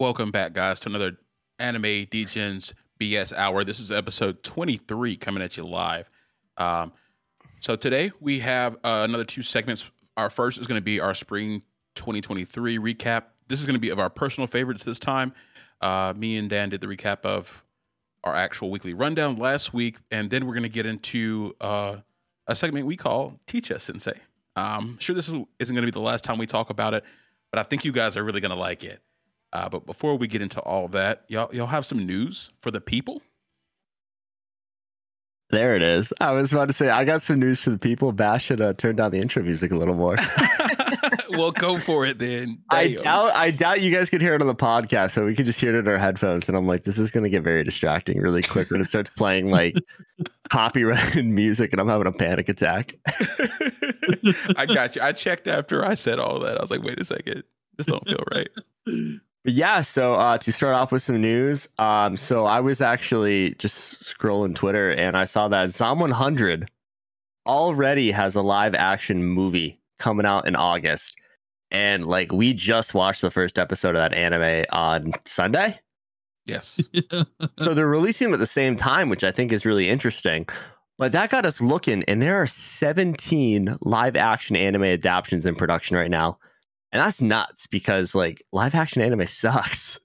Welcome back, guys, to another Anime Degens BS Hour. This is episode 23 coming at you live. Um, so today we have uh, another two segments. Our first is going to be our spring 2023 recap. This is going to be of our personal favorites this time. Uh, me and Dan did the recap of our actual weekly rundown last week, and then we're going to get into uh, a segment we call Teach Us Sensei. Um, sure, this isn't going to be the last time we talk about it, but I think you guys are really going to like it. Uh, but before we get into all that, y'all y'all have some news for the people. There it is. I was about to say I got some news for the people. Bass should uh, turn down the intro music a little more. well, go for it then. I doubt I doubt you guys can hear it on the podcast, so we could just hear it in our headphones. And I'm like, this is gonna get very distracting really quick when it starts playing like copyrighted music, and I'm having a panic attack. I got you. I checked after I said all that. I was like, wait a second, this don't feel right. But yeah, so uh, to start off with some news, um, so I was actually just scrolling Twitter and I saw that Zom 100 already has a live action movie coming out in August, and like we just watched the first episode of that anime on Sunday, Yes. so they're releasing them at the same time, which I think is really interesting. But that got us looking, and there are 17 live action anime adaptations in production right now. And that's nuts because like live action anime sucks.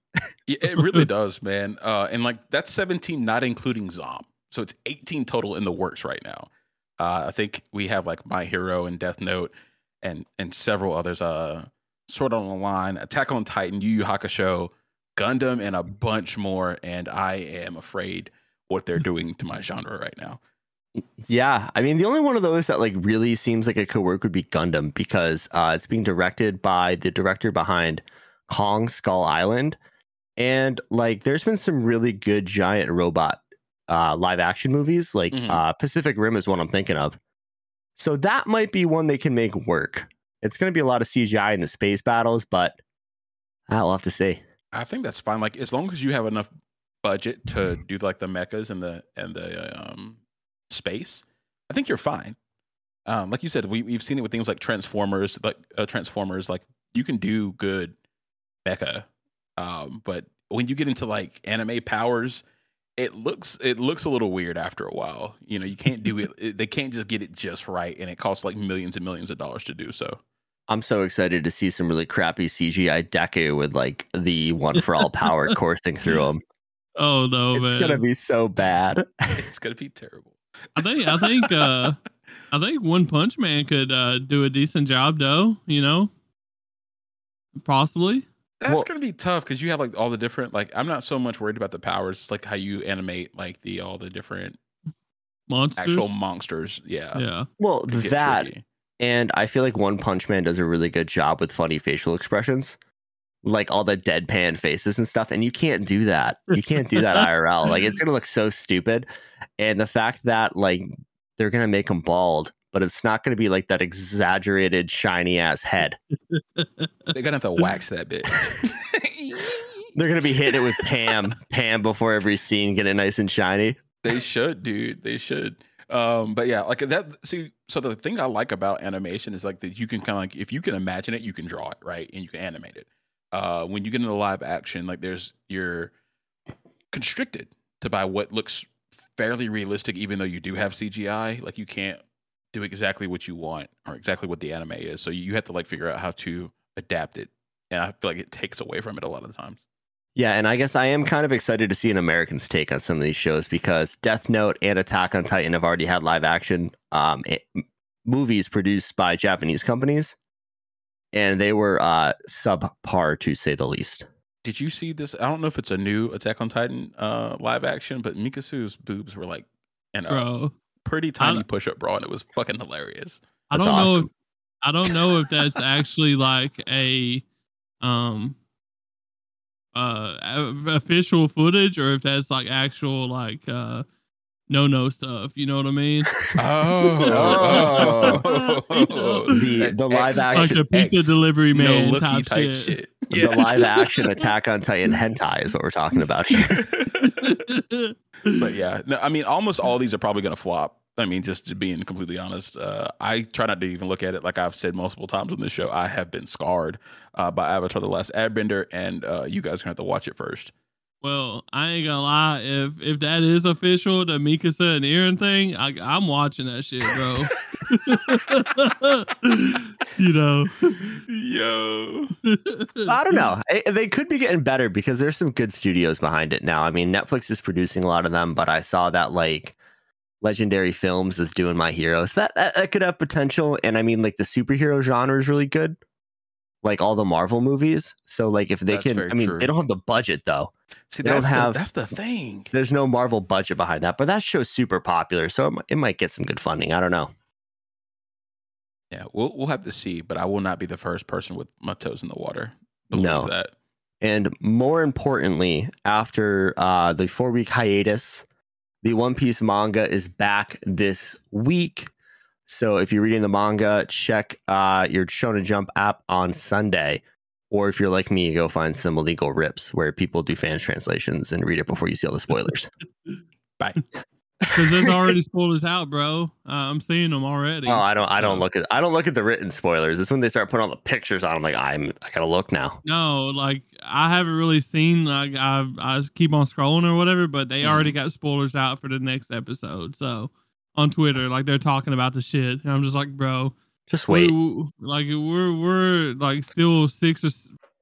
Yeah, it really does, man. Uh, and like that's 17, not including Zom. So it's 18 total in the works right now. Uh, I think we have like My Hero and Death Note and and several others. Uh, Sword Art Online, Attack on Titan, Yu Yu Hakusho, Gundam, and a bunch more. And I am afraid what they're doing to my genre right now. Yeah, I mean the only one of those that like really seems like it could work would be Gundam because uh, it's being directed by the director behind Kong Skull Island, and like there's been some really good giant robot uh, live action movies. Like Mhm. uh, Pacific Rim is one I'm thinking of, so that might be one they can make work. It's going to be a lot of CGI in the space battles, but I'll have to see. I think that's fine. Like as long as you have enough budget to do like the mechas and the and the um space, I think you're fine. Um, like you said, we we've seen it with things like Transformers, like uh, Transformers. Like you can do good mecha, um, but when you get into like anime powers, it looks it looks a little weird after a while. You know, you can't do it. it they can't just get it just right, and it costs like millions and millions of dollars to do so. I'm so excited to see some really crappy CGI Deku with like the one for all power coursing through them. Oh no, it's man! gonna be so bad. It's gonna be terrible. I think I think uh I think One Punch Man could uh do a decent job though, you know? Possibly. That's Well- gonna be tough because you have like all the different like I'm not so much worried about the powers. It's like how you animate like the all the different Monsters. actual monsters. Yeah. yeah. Well, that tricky. and I feel like One Punch Man does a really good job with funny facial expressions, like all the deadpan faces and stuff. And you can't do that. You can't do that IRL. Like it's gonna look so stupid. And the fact that like they're gonna make him bald, but it's not gonna be like that exaggerated shiny ass head. They're gonna have to wax that bit. They're gonna be hitting it with Pam, Pam before every scene, get it nice and shiny. they should, dude. They should. Um, but yeah, like that. See, so the thing I like about animation is like that you can kind of like if you can imagine it, you can draw it, right, and you can animate it. Uh, when you get into live action, like there's you're constricted to by what looks fairly realistic, even though you do have CGI. Like you can't do exactly what you want or exactly what the anime is. So you have to like figure out how to adapt it, and I feel like it takes away from it a lot of the times. Yeah, and I guess I am kind of excited to see an American's take on some of these shows because Death Note and Attack on Titan have already had live action um, m- movies produced by Japanese companies, and they were uh, subpar to say the least. Did you see this? I don't know if it's a new Attack on Titan uh, live action, but Mikasa's boobs were like in a Bro. pretty tiny push up bra, and it was fucking hilarious. I don't know if. I don't know if that's actually like a um uh official footage or if that's like actual like uh no no stuff. You know what I mean? Oh, The- the live Like action a pizza X, delivery man looky type, type shit. shit. The live action Attack on Titan hentai is what we're talking about here. but yeah, no, I mean, almost all these are probably going to flop. I mean, just being completely honest, uh, I try not to even look at it. Like I've said multiple times on this show, I have been scarred uh, by Avatar: The Last Airbender, and uh, you guys are gonna have to watch it first. Well, I ain't gonna lie. If if that is official, the Mikasa and Eren thing, I, I'm watching that shit, bro. you know, yo. I don't know. I- they could be getting better because there's some good studios behind it now. I mean, Netflix is producing a lot of them, but I saw that like Legendary Films is doing My Heroes. That, that that could have potential. And I mean, like the superhero genre is really good, like all the Marvel movies. So like if they That's can, I mean, true. they don't have the budget though. See, They don't that's the, have- that's the thing. There's no Marvel budget behind that, but that show's super popular, so it, it might get some good funding. I don't know. Yeah, we'll we'll have to see, but I will not be the first person with my toes in the water. Believe No. that. And more importantly, after uh, the four week hiatus, the One Piece manga is back this week. So if you're reading the manga, check uh, your Shonen Jump app on Sunday. Or if you're like me, go find some illegal rips where people do fan translations and read it before you see all the spoilers. Bye. because there's already spoilers out, bro. Uh, I'm seeing them already. oh, I don't, I don't look at, I don't look at the written spoilers. It's when they start putting all the pictures on. I'm like, I'm, I gotta look now. No, like I haven't really seen like I I keep on scrolling or whatever, but they already got spoilers out for the next episode. So on Twitter, like they're talking about the shit, and I'm just like, bro, Just wait. we- like we're we're like still six or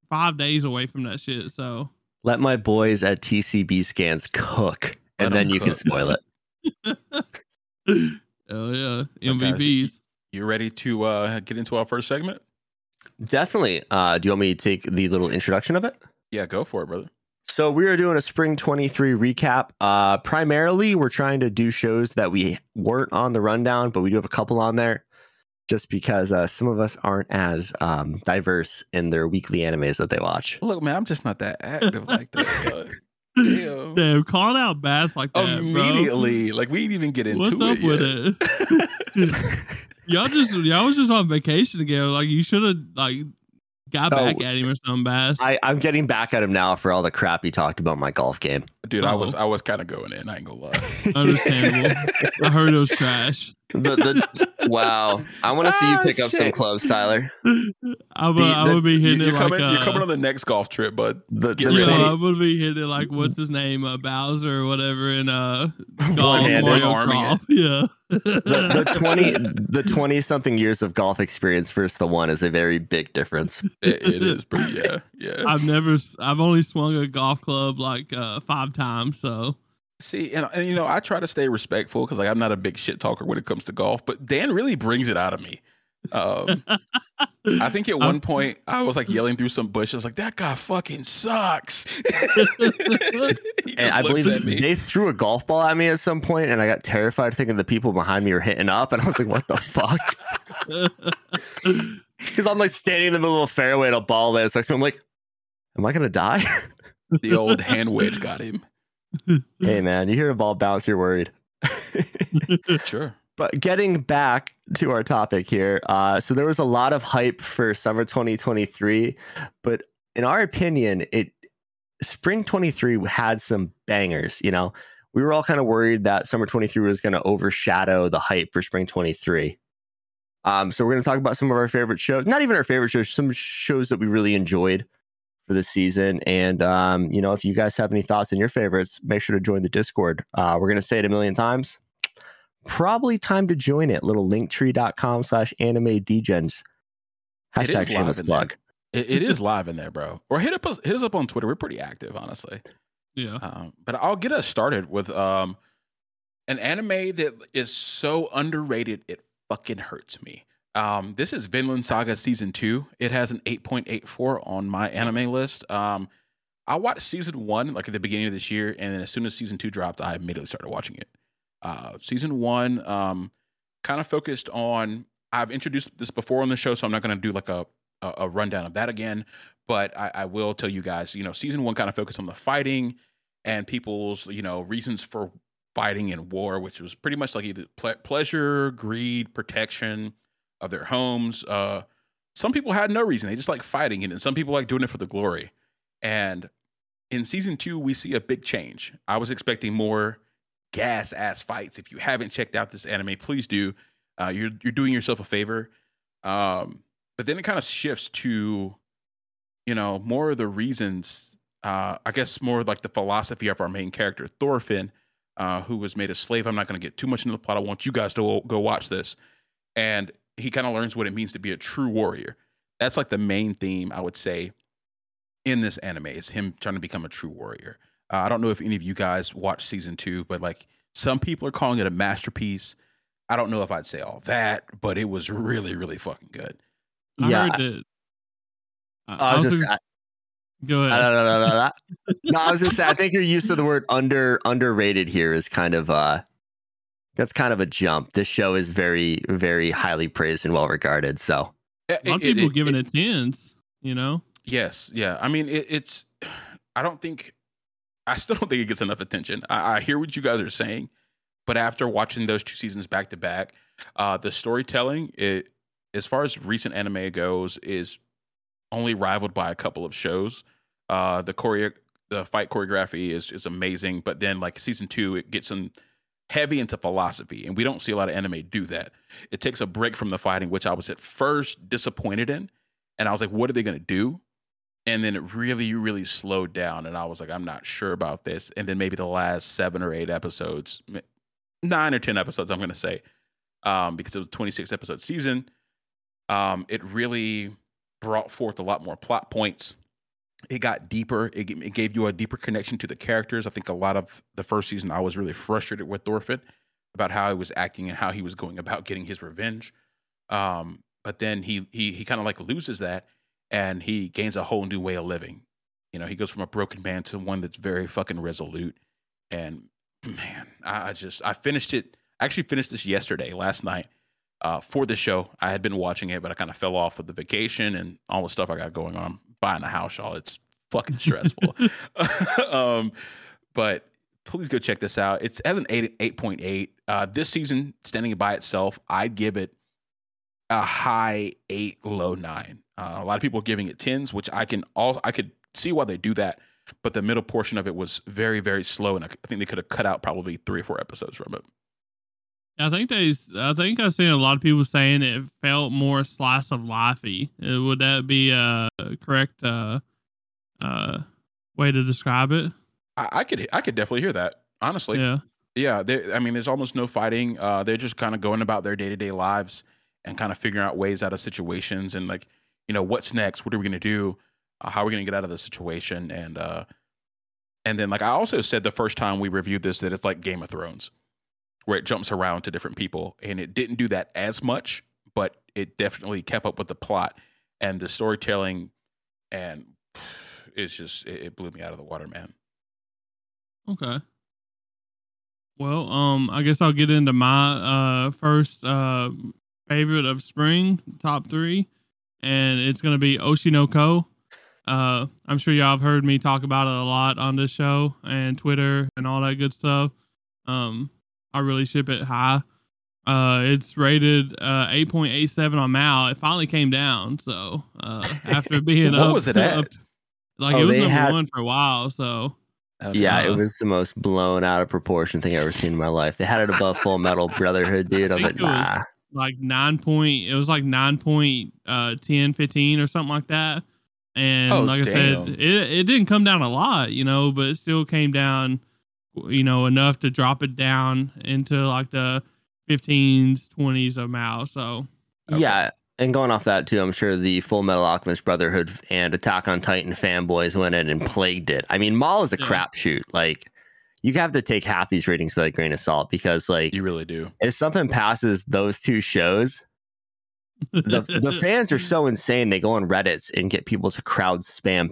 five days away from that shit. So Let my boys at TCB Scans cook, Let and then 'em you can spoil it. oh yeah, guys, MVPs. You ready to uh, get into our first segment? Definitely. Uh, do you want me to take the little introduction of it? Yeah, go for it, brother. So we are doing a spring 23 recap. Uh, primarily, we're trying to do shows that we weren't on the rundown, but we do have a couple on there just because uh, some of us aren't as um, diverse in their weekly animes that they watch. Look, man, I'm just not that active like that. bud. Damn. Damn, calling out bass like that, bro. Immediately, like we didn't even get into it. What's up it. with yet. it? y'all just y'all was just on vacation together. Like you should have like got back at him or something, Bass. I, I'm getting back at him now for all the crap he talked about my golf game. Dude, I Oh. was I was kind of going in. I ain't gonna lie. Understandable. I heard it was trash. The, the, wow. I want to see you Ah, pick up some clubs, Tyler. I'm The- the- I would be hitting you're it coming. like you're uh, coming on the next golf trip, but The, Get the yeah, 20 I would be hitting it like what's his name, uh, Bowser or whatever in uh golf, One-handed. Mario Golf. Yeah. the, the 20 the 20 something years of golf experience versus the one is a very big difference. It, it is pretty. Yeah, yeah. I've never, s- I've only swung a golf club like uh, five times. So See, and, and you know, I try to stay respectful because like I'm not a big shit talker when it comes to golf, but Dan really brings it out of me. Um, I think at one point I was like yelling through some bushes, like that guy fucking sucks. And I believe at me. they threw a golf ball at me at some point, and I got terrified thinking the people behind me were hitting up, and I was like, "What the fuck?" Because I'm like standing in the middle of a fairway and a ball lands next to me. I'm like, "Am I gonna die?" the old hand wedge got him. hey man, you hear a ball bounce, you're worried. Sure. But getting back to our topic here, uh, so there was a lot of hype for summer 2023, but in our opinion, it spring 23 had some bangers. You know, we were all kind of worried that summer 23 was going to overshadow the hype for spring 23. Um, so we're going to talk about some of our favorite shows, not even our favorite shows, some shows that we really enjoyed for the season. And um, you know, if you guys have any thoughts on your favorites, make sure to join the Discord. Uh, we're going to say it a million times probably time to join it. Little linktree.com slash anime degens. It is Hashtag live shameless in there. plug. It, it is live in there, bro. Or hit up us, hit us up on Twitter. We're pretty active, honestly. yeah. Um, but I'll get us started with um, an anime that is so underrated it fucking hurts me. Um, this is Vinland Saga season two. It has an 8.84 on MyAnimeList. Um, I watched season one like at the beginning of this year, and then as soon as season two dropped, I immediately started watching it. Uh, season one um, kind of focused on. I've introduced this before on the show, so I'm not going to do like a, a a rundown of that again. But I, I will tell you guys, you know, season one kind of focused on the fighting and people's, you know, reasons for fighting in war, which was pretty much like either ple- pleasure, greed, protection of their homes. Uh, some people had no reason; they just like fighting it, and some people like doing it for the glory. And in season two, we see a big change. I was expecting more gas ass fights. If you haven't checked out this anime, please do. Uh, you're you're doing yourself a favor. Um, but then it kind of shifts to, you know, more of the reasons. Uh, I guess more like the philosophy of our main character, Thorfinn, uh, who was made a slave. I'm not going to get too much into the plot. I want you guys to go watch this, and he kind of learns what it means to be a true warrior. That's like the main theme I would say in this anime is him trying to become a true warrior. Uh, I don't know if any of you guys watched season two, but like some people are calling it a masterpiece. I don't know if I'd say all that, but it was really, really fucking good. I Yeah, heard that. I, I was was just- gonna- go Uh, ahead. no, no, no, no, no. no, I was gonna say I think your use of the word under underrated here is kind of uh that's kind of a jump. This show is very, very highly praised and well regarded. So a lot of people giving it, tens. You know, Yes, yeah. I mean, it, it's. I don't think. I still don't think it gets enough attention. I, I hear what you guys are saying, but after watching those two seasons back to back, uh, the storytelling, it, as far as recent anime goes, is only rivaled by a couple of shows. Uh, the choreo, the fight choreography is is amazing, but then like season two, it gets some heavy into philosophy, and we don't see a lot of anime do that. It takes a break from the fighting, which I was at first disappointed in, and I was like, what are they going to do? and then it really really slowed down and i was like i'm not sure about this and then maybe the last seven or eight episodes nine or ten episodes i'm going to say um, because it was a 26 episode season um, it really brought forth a lot more plot points it got deeper it, it gave you a deeper connection to the characters i think a lot of the first season i was really frustrated with thorfinn about how he was acting and how he was going about getting his revenge um, but then he he, he kind of like loses that and he gains a whole new way of living. You know, he goes from a broken man to one that's very fucking resolute. And man, I, I just I finished it. I actually finished this yesterday, last night, uh, for the show. I had been watching it, but I kind of fell off with the vacation and all the stuff I got going on. Buying a house, y'all. It's fucking stressful. um, but please go check this out. It's has an eight eight point eight. Uh, this season, standing by itself, I'd give it a high eight, low nine. Uh, a lot of people are giving it tens, which I can all I could see why they do that. But the middle portion of it was very, very slow, and I I think they could have cut out probably three or four episodes from it. I think they. I think I've seen a lot of people saying it felt more slice of lifey. Uh, Would that be a correct uh, uh, way to describe it? I, I could, I could definitely hear that. Honestly, yeah. yeah. They, I mean, there's almost no fighting. Uh, they're just kind of going about their day to day lives and kind of figuring out ways out of situations and like, you know, what's next? What are we gonna do? Uh, how are we gonna get out of the situation? And uh, and then like I also said the first time we reviewed this that it's like Game of Thrones, where it jumps around to different people, and it didn't do that as much, but it definitely kept up with the plot and the storytelling, and it's just it, it blew me out of the water, man. Okay. Well, um, I guess I'll get into my uh first uh favorite of spring, top three, and it's gonna be Oshi no Ko. Uh, I'm sure y'all have heard me talk about it a lot on this show and Twitter and all that good stuff. Um, I really ship it high. Uh, it's rated uh 8.87 on Mal. It finally came down. So uh, after being What up, was it at? up- like Oh, it was they number had- one for a while. So yeah, Uh, it was the most blown out of proportion thing I've ever seen in my life. They had it above Full Metal Brotherhood, dude. I was like, think was- nah. like nine point it was like nine point uh 10 15 or something like that and Oh, like i said it, it didn't come down a lot you know but it still came down you know enough to drop it down into like the 15s 20s of MAL. so Okay. Yeah, and going off that too, I'm sure the Full Metal Alchemist Brotherhood and Attack on Titan fanboys went in and plagued it. I mean, MAL is a Yeah. crapshoot. Like, you have to take half these ratings with a grain of salt because, like, You really do. if something passes those two shows, the the fans are so insane. They go on Reddits and get people to crowd spam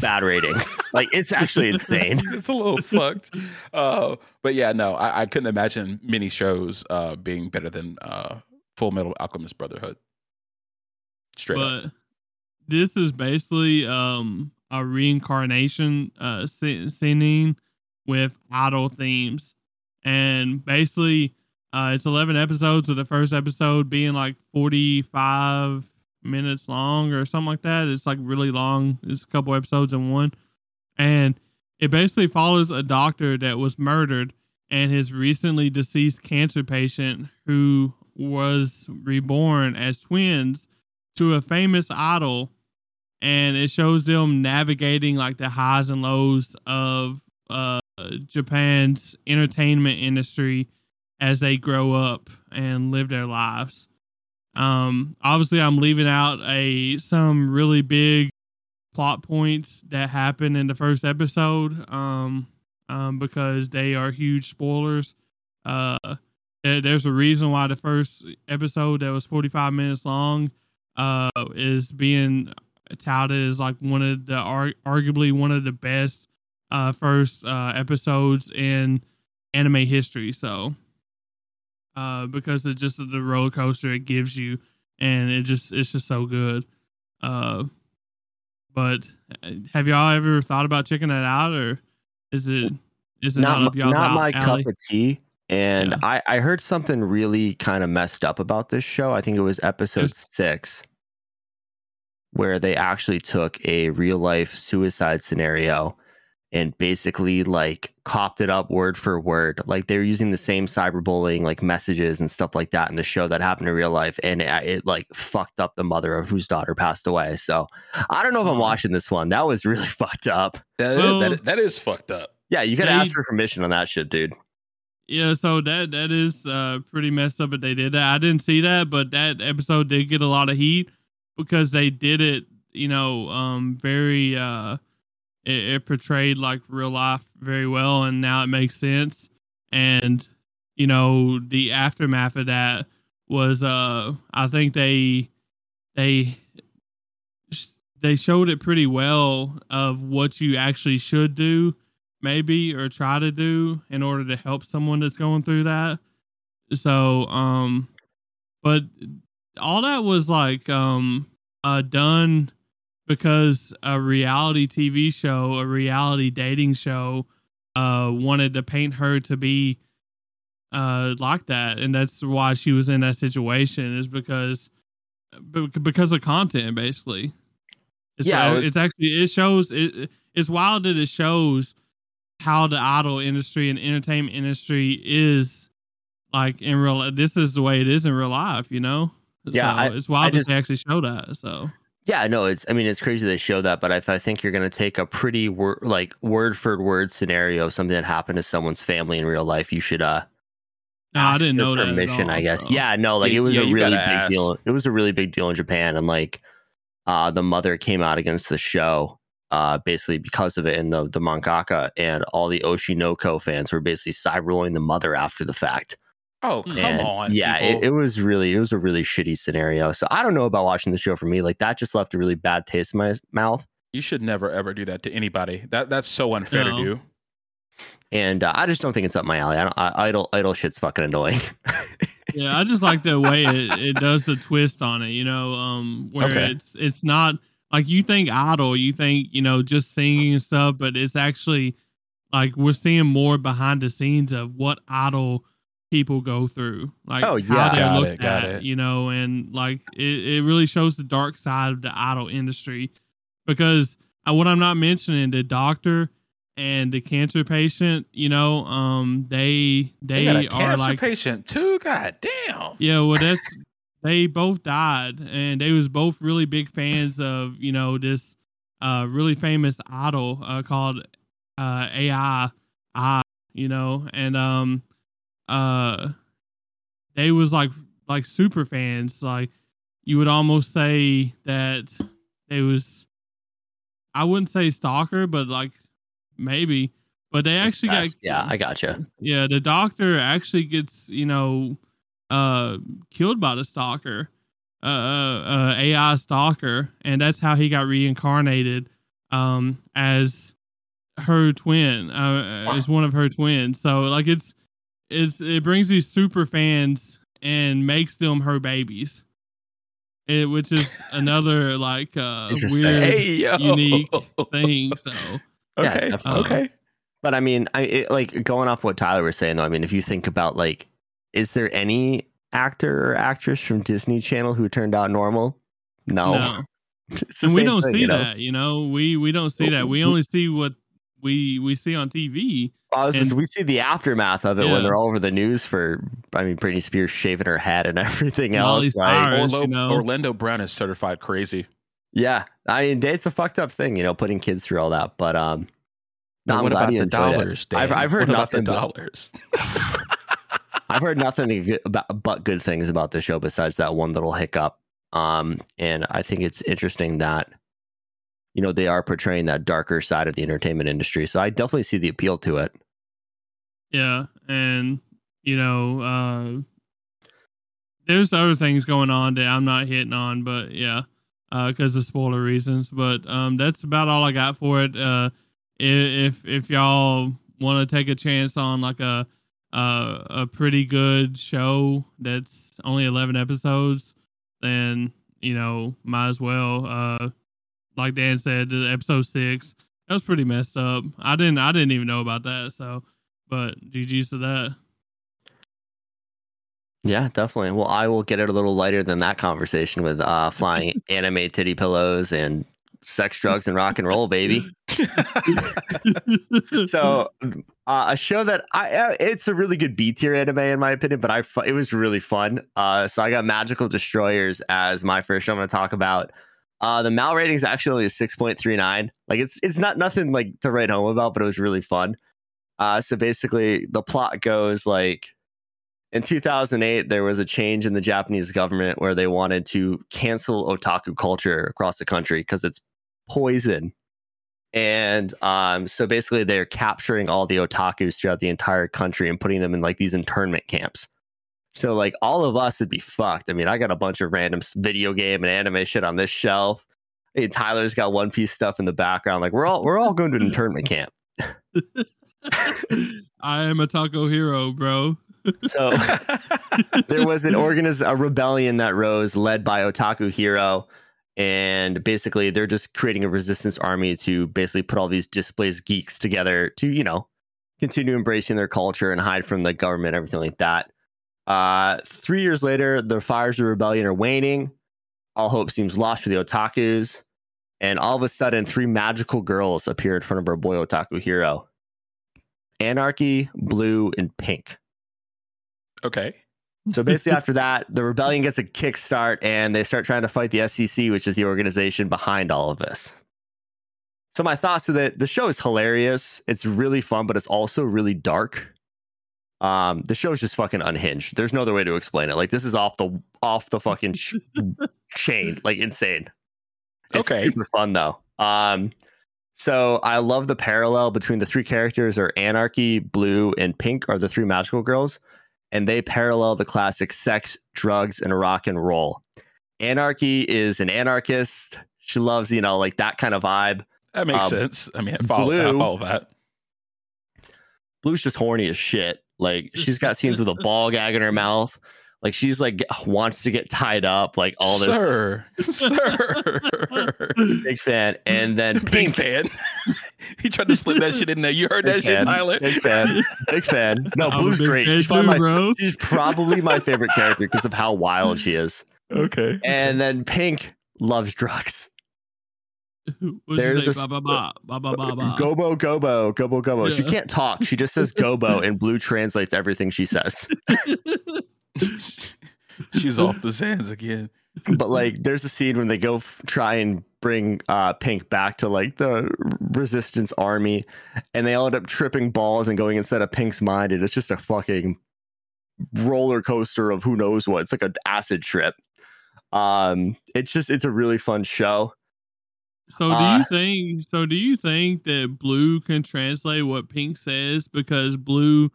bad ratings. like, it's actually insane. it's a little fucked. Uh, but yeah, no, I, I couldn't imagine many shows uh, being better than uh, Full Metal Alchemist Brotherhood. Straight up. but this is basically um a reincarnation uh sce- scene with idol themes and basically uh it's 11 episodes with the first episode being like 45 minutes long or something like that. It's like really long. It's a couple episodes in one. And it basically follows a doctor that was murdered and his recently deceased cancer patient who was reborn as twins to a famous idol. And it shows them navigating like the highs and lows of uh, Japan's entertainment industry as they grow up and live their lives. Um, obviously, I'm leaving out a some really big plot points that happen in the first episode um, um, because they are huge spoilers. Uh, there's a reason why the first episode that was 45 minutes long uh, is being touted as like one of the arguably one of the best uh, first uh, episodes in anime history. So, uh, because it's just the roller coaster it gives you, and it just it's just so good. Uh, but uh, have y'all ever thought about checking that out, or is it is it not, not up y'all's not my alley? cup of tea? And Yeah. I, I heard something really kind of messed up about this show. I think it was episode six, where they actually took a real life suicide scenario and basically like copped it up word for word. Like they were using the same cyberbullying like messages and stuff like that in the show that happened in real life, and it, it like fucked up the mother of whose daughter passed away. So I don't know if I'm Oh. watching this one. That was really fucked up. That, Well- that, that is fucked up. Yeah, you gotta They- ask for permission on that shit, dude. Yeah, so that that is uh pretty messed up that they did that. I didn't see that, but that episode did get a lot of heat because they did it, you know, um very uh it, it portrayed like real life very well and now it makes sense. And you know, the aftermath of that was uh I think they they they showed it pretty well of what you actually should do maybe or try to do in order to help someone that's going through that so um but all that was like um uh done because a reality tv show a reality dating show uh wanted to paint her to be uh like that. And that's why she was in that situation is because because of content basically. It's, Yeah, it was- it's actually it shows it it's wild that it shows how the idol industry and entertainment industry is like in real this is the way it is in real life you know? Yeah, so I- it's wild I that they actually show that so Yeah, no, it's. I mean, it's crazy they show that, but if I think you're going to take a pretty wor- like word for word scenario of something that happened to someone's family in real life, you should uh. no, i didn't for know that at permission. all, I guess. so. Yeah, no, like Yeah, it was yeah, a really big ask. deal. It was a really big deal in Japan, and like, uh, the mother came out against the show, uh, basically because of it, and the the mangaka and all the Oshi no Ko fans were basically cyberrolling the mother after the fact. Oh, come And, on. Yeah, it, it was really it was a really shitty scenario. So I don't know about watching the show for me. Like that just left a really bad taste in my mouth. you should never ever do that to anybody. That that's so unfair No. to do. and uh, I just don't think it's up my alley. I don't, I, idle idle shit's fucking annoying. yeah i just like the way it, it does the twist on it you know um where Okay. it's it's not like you think idol you think you know just singing and stuff but it's actually like we're seeing more behind the scenes of what idol people go through like Oh, how yeah. they're Got looked it, got at it. you know and like it, it really shows the dark side of the idol industry because uh, what i'm not mentioning the doctor and the cancer patient you know um they They, they, got a are cancer like patient too. God damn. yeah, well, that's they both died, and they was both really big fans of you know this uh really famous idol uh, called uh AI I you know, and um uh they was like like super fans. Like you would almost say that they was I wouldn't say stalker, but like maybe. But they actually got yeah, I gotcha. yeah, the doctor actually gets, you know, uh killed by the stalker. Uh, uh, uh AI stalker, and that's how he got reincarnated um as her twin, uh as one of her twins. So like it's it's it brings these super fans and makes them her babies. It, which is another like uh weird Hey unique thing. So Yeah, Okay. okay. But I mean, I it, like going off what Tyler was saying though. I mean, if you think about like, is there any actor or actress from Disney Channel who turned out normal? No, no. And we don't thing, see you know? that you know we we don't see that we only see what we we see on TV. This is- And- we see the aftermath of it Yeah. when they're all over the news for, I mean, Britney Spears shaving her head and everything Miley else. Like, Cyrus. Orlo- you know. Orlando Brown is certified crazy. yeah, I mean, it's a fucked up thing, you know, putting kids through all that. But um, no, I'm what glad about you the enjoyed it. dollars? Dan? I've- I've heard what about the nothing but- dollars. I've heard nothing good about but good things about the show besides that one little hiccup. Um, and I think it's interesting that you know they are portraying that darker side of the entertainment industry. So I definitely see the appeal to it. Yeah, and you know, uh there's other things going on that I'm not hitting on, but yeah, uh, because of spoiler reasons. But um, that's about all I got for it. Uh, if if y'all want to take a chance on like a uh, a pretty good show that's only 11 episodes, then you know might as well. Uh, like Dan said, episode six that was pretty messed up. I didn't I didn't even know about that. So, but GG's to that. Yeah, definitely. Well, I will get it a little lighter than that conversation with uh, flying anime titty pillows and sex, drugs, and rock and roll, baby. So, uh, a show that I uh, it's a really good B tier anime in my opinion, but I it was really fun. Uh, so I got Magical Destroyers as my first show I'm going to talk about. Uh, the Mal rating is actually only a six point three nine. Like it's it's not nothing like to write home about, but it was really fun. Uh, so basically, the plot goes like in 2008 there was a change in the Japanese government where they wanted to cancel otaku culture across the country because it's poison. And um, so basically, they're capturing all the otakus throughout the entire country and putting them in like these internment camps. So like all of us would be fucked. I mean, I got a bunch of random video game and anime shit on this shelf. Hey, Tyler's got One Piece stuff in the background. Like we're all we're all going to an internment camp. I am a taco hero, bro. So there was an organiz- a rebellion that rose led by Otaku Hero. And basically, they're just creating a resistance army to basically put all these displaced geeks together to, you know, continue embracing their culture and hide from the government, everything like that. Uh, three years later, the fires of rebellion are waning. All hope seems lost for the otakus. And all of a sudden, three magical girls appear in front of our boy Otaku Hero Anarchy, Blue, and Pink. okay. So basically, after that, the rebellion gets a kickstart and they start trying to fight the SEC, which is the organization behind all of this. So my thoughts are that the show is hilarious. It's really fun, but it's also really dark. Um, the show's just fucking unhinged. There's no other way to explain it. Like this is off the off the fucking sh- chain, like insane. It's Okay. super fun though. Um, so I love the parallel between the three characters are Anarchy, Blue, and Pink are the three magical girls, and they parallel the classic sex, drugs, and rock and roll. Anarchy is an anarchist. She loves, you know, like that kind of vibe. That makes Um, sense. I mean, I follow, I follow that. Blue's just horny as shit. Like she's got scenes with a ball gag in her mouth. Like she's like wants to get tied up. Like all this Sir, sir. big fan. And then Big Pink, fan. he tried to slip that shit in there. You heard that Big shit. Tyler? big fan, big fan. No, I'm a Blue's big great. She's too, my, bro. she's probably my favorite character because of how wild she is. Okay. And then Pink loves drugs. What'd There's you a say? s- Ba, ba, ba, ba, ba, ba, ba. Gobo, gobo, gobo, gobo. She can't talk. She just says gobo, and Blue translates everything she says. She's off the sands again. but like there's a scene when they go f- try and bring uh pink back to like the resistance army and they all end up tripping balls and going instead of pink's mind and it's just a fucking roller coaster of who knows what it's like an acid trip um it's just it's a really fun show So do Uh, you think? So do you think that Blue can translate what Pink says because Blue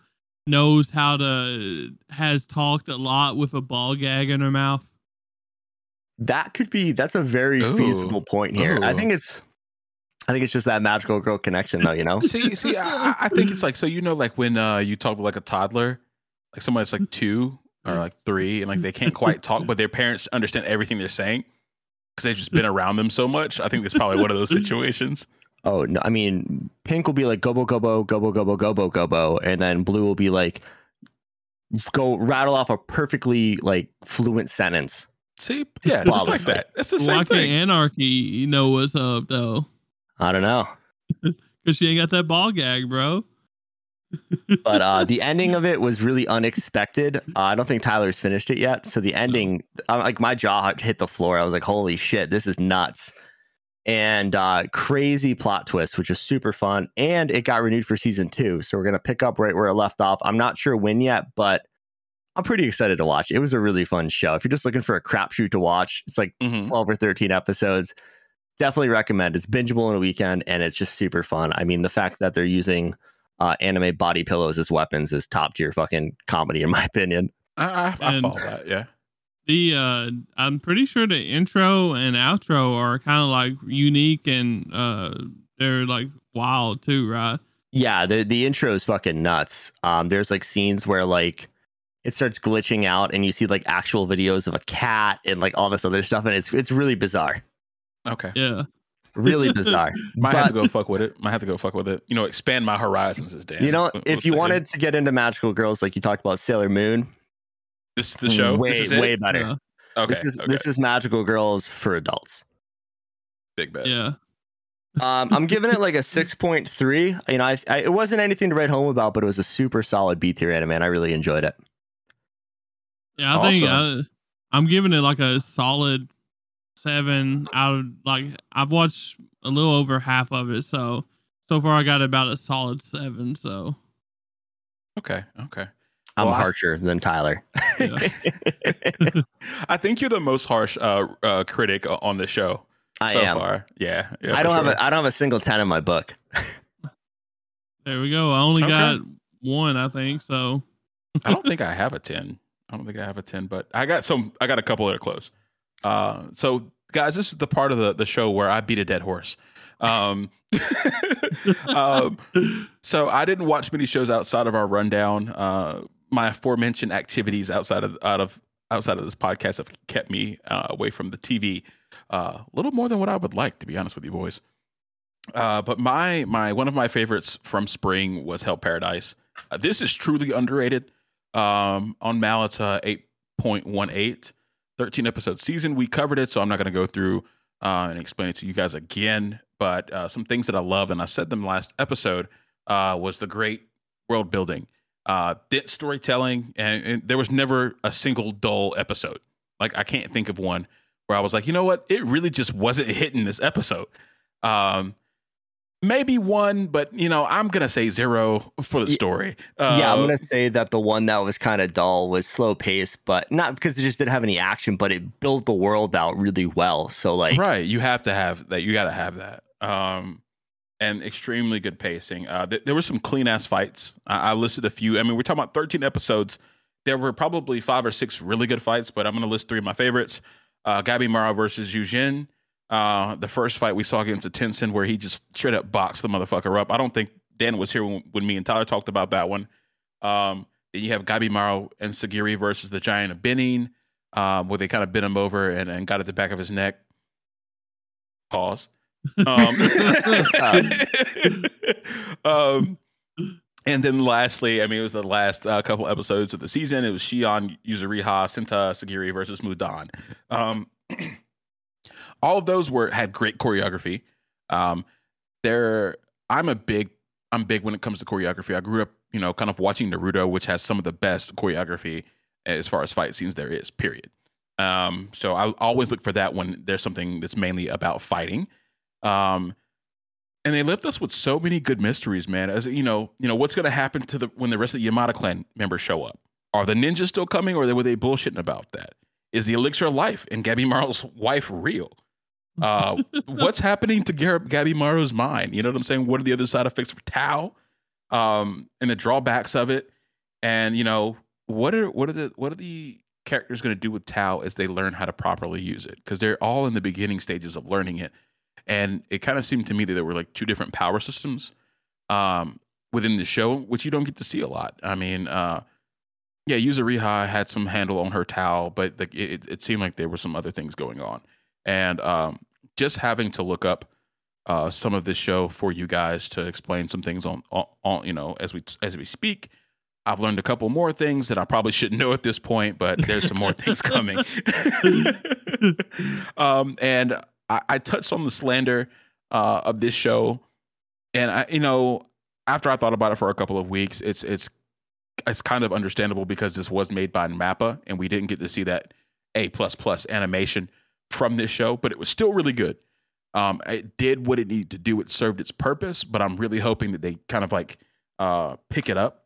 knows how to has talked a lot with a ball gag in her mouth? that could be that's a very Ooh. feasible point here i think it's i think it's just that magical girl connection though you know See, see, I, I think it's like so. You know, like when uh, you talk to like a toddler, like someone that's like two or like three, and like they can't quite talk, but their parents understand everything they're saying because they've just been around them so much. I think it's probably one of those situations. Oh no! I mean, pink will be like gobo gobo gobo gobo gobo gobo, and then blue will be like go rattle off a perfectly like fluent sentence. See, yeah, just like that. That's the same can't thing. Anarchy you know what's up though? I don't know. because she ain't got that ball gag, bro. But uh, the ending of it was really unexpected. Uh, I don't think Tyler's finished it yet. So the ending, uh, like my jaw hit the floor. I was like, "Holy shit, this is nuts!" And uh, crazy plot twist, which is super fun. And it got renewed for season two. So we're gonna pick up right where it left off. I'm not sure when yet, but I'm pretty excited to watch. It was a really fun show. If you're just looking for a crapshoot to watch, it's like Mhm. 12 or 13 episodes. Definitely recommend. It's bingeable in a weekend and it's just super fun. I mean, the fact that they're using uh, anime body pillows as weapons is top tier fucking comedy, in my opinion. I, I, I And- follow that. Yeah. The uh I'm pretty sure the intro and outro are kind of like unique and uh they're like wild too, right? Yeah, the, the intro is fucking nuts. Um, there's like scenes where like it starts glitching out and you see like actual videos of a cat and like all this other stuff. And it's, it's really bizarre. Okay. Yeah. Really bizarre. Might have to go fuck with it. Might have to go fuck with it. You know, expand my horizons, as Dan. You know, would- if you say. wanted to get into magical girls, like you talked about Sailor Moon, this is the show. way this is way better. Yeah. Okay. This is okay. this is magical girls for adults. big bet. Yeah. Um, I'm giving it like a six point three. You know, I, I it wasn't anything to write home about, but it was a super solid B tier anime. and I really enjoyed it. Yeah, I think Awesome. uh, I'm giving it like a solid seven out of like I've watched a little over half of it, so so far I got about a solid seven. So Okay. Okay. I'm Well, I- harsher than Tyler. Yeah. I think you're the most harsh uh, uh, critic on the show I so am. far. Yeah. yeah I don't sure. have a I don't have a single ten in my book. there we go. I only Okay. got one, I think. So I don't think I have a 10. I don't think I have a 10, but I got some I got a couple that are close. Uh so guys, this is the part of the, the show where I beat a dead horse. Um, um so I didn't watch many shows outside of our rundown. Uh my aforementioned activities outside of out of outside of this podcast have kept me uh, away from the TV uh, a little more than what I would like, to be honest with you boys. Uh, but my my one of my favorites from spring was Hell Paradise. Uh, this is truly underrated. Um, on Malata, 8.18, 13 episode season. We covered it, so I'm not going to go through uh, and explain it to you guys again. But uh, some things that I love, and I said them last episode, uh, was the great world building, uh, dense storytelling, and, and there was never a single dull episode. Like I can't think of one where I was like, you know what, it really just wasn't hitting this episode. Um, maybe one, but you know, I'm gonna say zero for the story. yeah, I'm Uh, gonna say that the one that was kind of dull was slow pace, but not because it just didn't have any action, but it built the world out really well. So like, right you have to have that you got to have that um and extremely good pacing uh th- there were some clean ass fights I-, I listed a few i mean we're talking about 13 episodes there were probably five or six really good fights but i'm gonna list three of my favorites uh Gabimaru versus yujin uh the first fight we saw against a Tensen where he just straight up boxed the motherfucker up i don't think dan was here when, when me and tyler talked about that one um then you have Gabimaru and sagiri versus the giant of benin um, where they kind of bent him over and, and got at the back of his neck. Pause. Um, um, and then lastly, I mean, it was the last uh, couple episodes of the season. It was Shion Yuzuriha, Senta Sagiri versus Mudan. Um, all of those were had great choreography. Um, there, I'm a big, I'm big when it comes to choreography. I grew up, you know, kind of watching Naruto, which has some of the best choreography as far as fight scenes there is. Period. Um, so I always look for that when there's something that's mainly about fighting. Um, and they left us with so many good mysteries, man. As you know, you know what's going to happen to the when the rest of the Yamada clan members show up. Are the ninjas still coming, or were they bullshitting about that? Is the elixir of life and Gabimaru's wife real? Uh, what's happening to Gar- Gabimaru's mind? You know what I'm saying? What are the other side effects for Tao? Um, and the drawbacks of it, and you know what are what are the what are the characters going to do with Tao as they learn how to properly use it? Because they're all in the beginning stages of learning it, and it kind of seemed to me that there were like two different power systems um, within the show, which you don't get to see a lot. I mean, uh, yeah, Yuzuriha had some handle on her Tao, but like it, it seemed like there were some other things going on, and um, just having to look up uh, some of this show for you guys to explain some things on, on, on you know as we as we speak. I've learned a couple more things that I probably shouldn't know at this point, but there's some more things coming. um, and I, I touched on the slander uh, of this show and I, you know, after I thought about it for a couple of weeks, it's it's it's kind of understandable because this was made by Mappa, and we didn't get to see that A plus plus animation from this show, but it was still really good. Um, it did what it needed to do. It served its purpose, but I'm really hoping that they kind of like uh, pick it up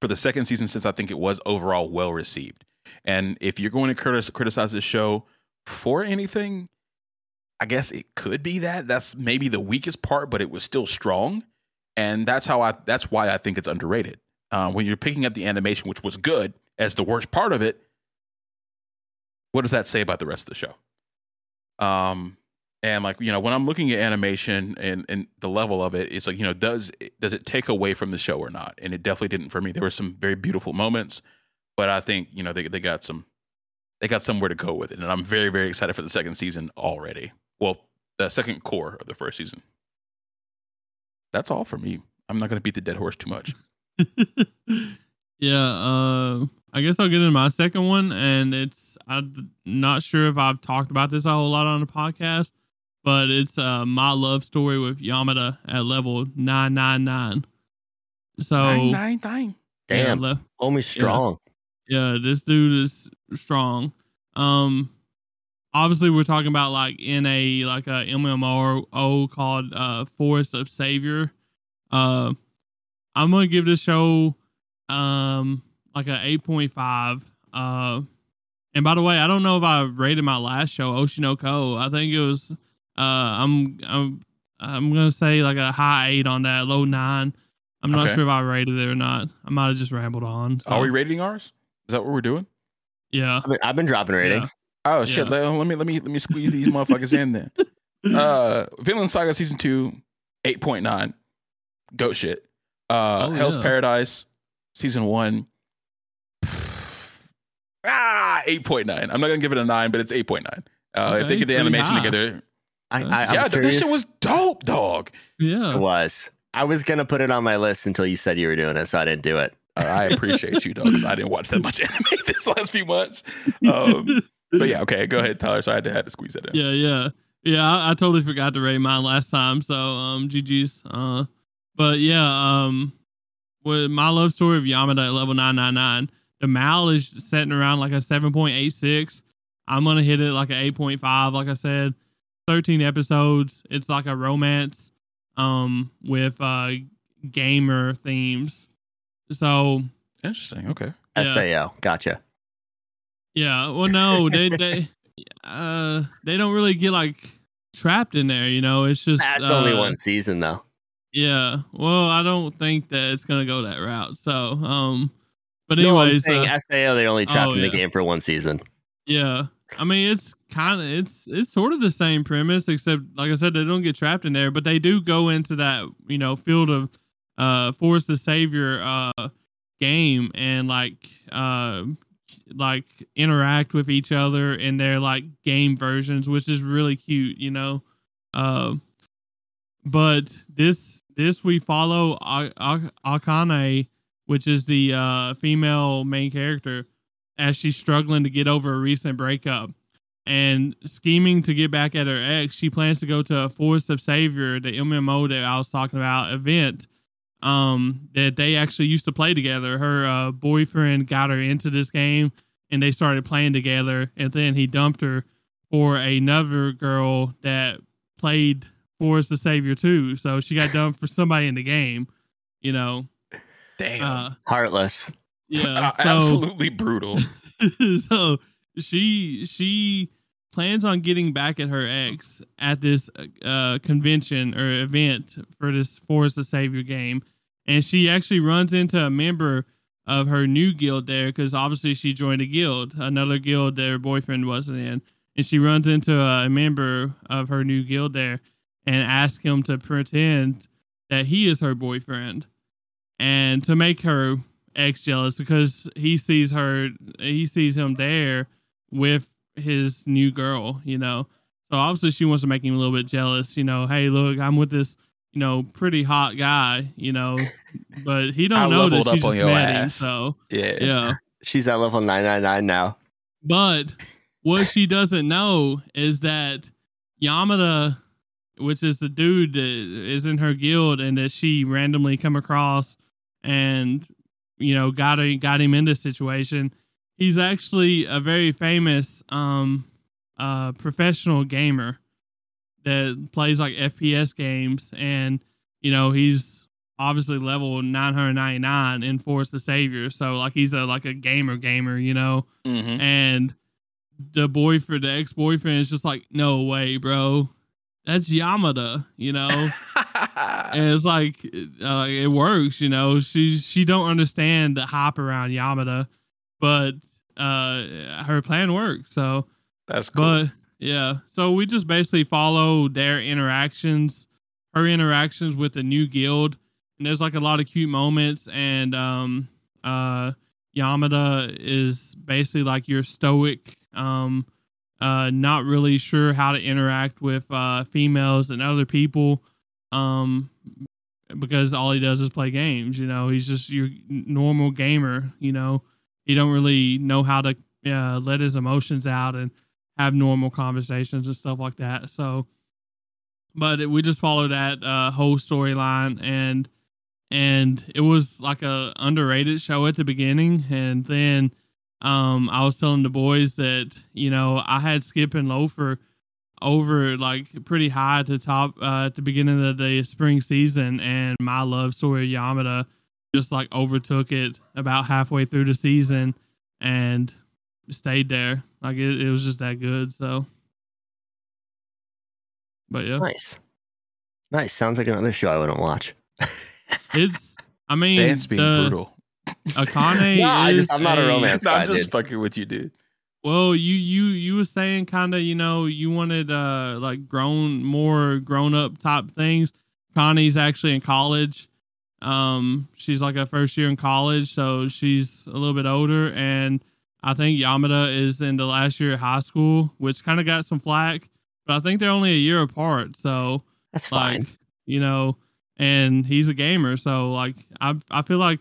for the second season since I think it was overall well received. And if you're going to criticize this show for anything, I guess it could be that. That's maybe the weakest part, but it was still strong. And that's how I. That's why I think it's underrated. Uh, when you're picking up the animation, which was good, as the worst part of it, what does that say about the rest of the show? Um, and like you know when i'm looking at animation and and the level of it it's like you know does does it take away from the show or not? And it definitely didn't for me. There were some very beautiful moments but i think you know they, they got some they got somewhere to go with it. And i'm very very excited for the second season already. Well the second core of the first season. That's all for me. I'm not going to beat the dead horse too much. Yeah uh i guess i'll get into my second one and it's i'm not sure if i've talked about this a whole lot on the podcast but it's uh, my love story with Yamada at level 999. So, nine, nine, nine. damn, yeah, le- homie strong. Yeah. yeah, this dude is strong. Um, obviously, we're talking about like in a like a MMO called uh, Forest of Savior. Uh, I'm gonna give this show um like a 8.5. Uh, and by the way, I don't know if I rated my last show Oshi no Ko. I think it was uh, I'm I'm I'm gonna say like a high eight on that, low nine. I'm not okay. sure if I rated it or not. I might have just rambled on. So. Are we rating ours? Is that what we're doing? Yeah. I've been, I've been dropping ratings. Yeah. Oh shit! Yeah. Let, let, me let me let me squeeze these motherfuckers in then. Uh, Vinland Saga season two, eight point nine, goat shit. Uh, oh, Hell's yeah. Paradise season one, ah, eight point nine. I'm not gonna give it a nine, but it's eight point nine. Uh, okay, if they get the animation high. together, I, I yeah, this shit was dope, dog. Yeah, it was. I was gonna put it on my list until you said you were doing it, so I didn't do it. Uh, I appreciate you, dog, because I didn't watch that much anime this last few months. Um, but yeah, okay, go ahead, Tyler. So I had to, had to squeeze that in. Yeah, yeah, yeah. I, I, totally forgot to rate mine last time, so um, GG's. Uh, but yeah, um, with my love story of Yamada at level nine nine nine, the MAL is setting around like a seven point eight six. I'm gonna hit it like an eight point five, like I said. 13 episodes. It's like a romance um with uh gamer themes. So interesting. Okay. Yeah. SAO. Gotcha. Yeah. Well no, they they uh they don't really get like trapped in there, you know. It's just That's uh, only one season though. Yeah. Well, I don't think that it's gonna go that route. So um but anyways, no, uh, SAO they only trapped oh, in the game for one season. Yeah. I mean, it's kind of it's it's sort of the same premise, except like I said, they don't get trapped in there, but they do go into that you know field of uh Forest the Savior uh game and like uh like interact with each other in their like game versions, which is really cute, you know. Uh, but this this we follow Akane, which is the uh female main character as she's struggling to get over a recent breakup. And scheming to get back at her ex, she plans to go to a Forest of Savior, the MMO that I was talking about event um, that they actually used to play together. Her uh, boyfriend got her into this game and they started playing together. And then he dumped her for another girl that played Forest of Savior too. So she got dumped for somebody in the game, you know. Damn. Uh, Heartless. Yeah, so, absolutely brutal. so she she plans on getting back at her ex at this uh, convention or event for this Forest of Savior game, and she actually runs into a member of her new guild there because obviously she joined a guild, another guild that her boyfriend wasn't in, and she runs into a member of her new guild there and asks him to pretend that he is her boyfriend and to make her ex jealous because he sees her, he sees him there with his new girl, you know. So obviously she wants to make him a little bit jealous, you know. Hey, look, I'm with this, you know, pretty hot guy, you know, but he don't know that she's just met him. So yeah, yeah, she's at level nine nine nine now. But what she doesn't know is that Yamada which is the dude that is in her guild and that she randomly come across and you know got him got him in this situation. He's actually a very famous um uh professional gamer that plays like FPS games. And you know he's obviously level 999 in Force the Savior. So like he's a like a gamer gamer you know? Mm-hmm. and the boyfriend the ex-boyfriend is just like no way bro. That's Yamada you know and it's like uh, it works you know she she don't understand the hop around Yamada but uh her plan works. so That's cool. but yeah, so we just basically follow their interactions, her interactions with the new guild, and there's like a lot of cute moments. And um, uh, Yamada is basically like your stoic, um, uh, not really sure how to interact with uh females and other people, um, because all he does is play games. You know, he's just your normal gamer. You know, he don't really know how to uh, let his emotions out and have normal conversations and stuff like that. So, but it, we just followed that uh, whole storyline and and it was like a underrated show at the beginning, and then um, I was telling the boys that you know I had Skip and Loafer over like pretty high at the top uh, at the beginning of the spring season, and my love story Yamada just like overtook it about halfway through the season, and stayed there. Like it, it was just that good. So, but yeah, Nice. Nice. Sounds like another show I wouldn't watch. it's. I mean, Dance being the brutal. Akane. No, I just, I'm not a romance No, I'm just dude. fucking with you, dude. Well, you you you were saying kind of you know you wanted uh like grown more grown up type things. Connie's actually in college. Um, she's like a first year in college, so she's a little bit older, and I think Yamada is in the last year of high school, which kind of got some flack. But I think they're only a year apart, so That's like fine. you know, and he's a gamer, so like I I feel like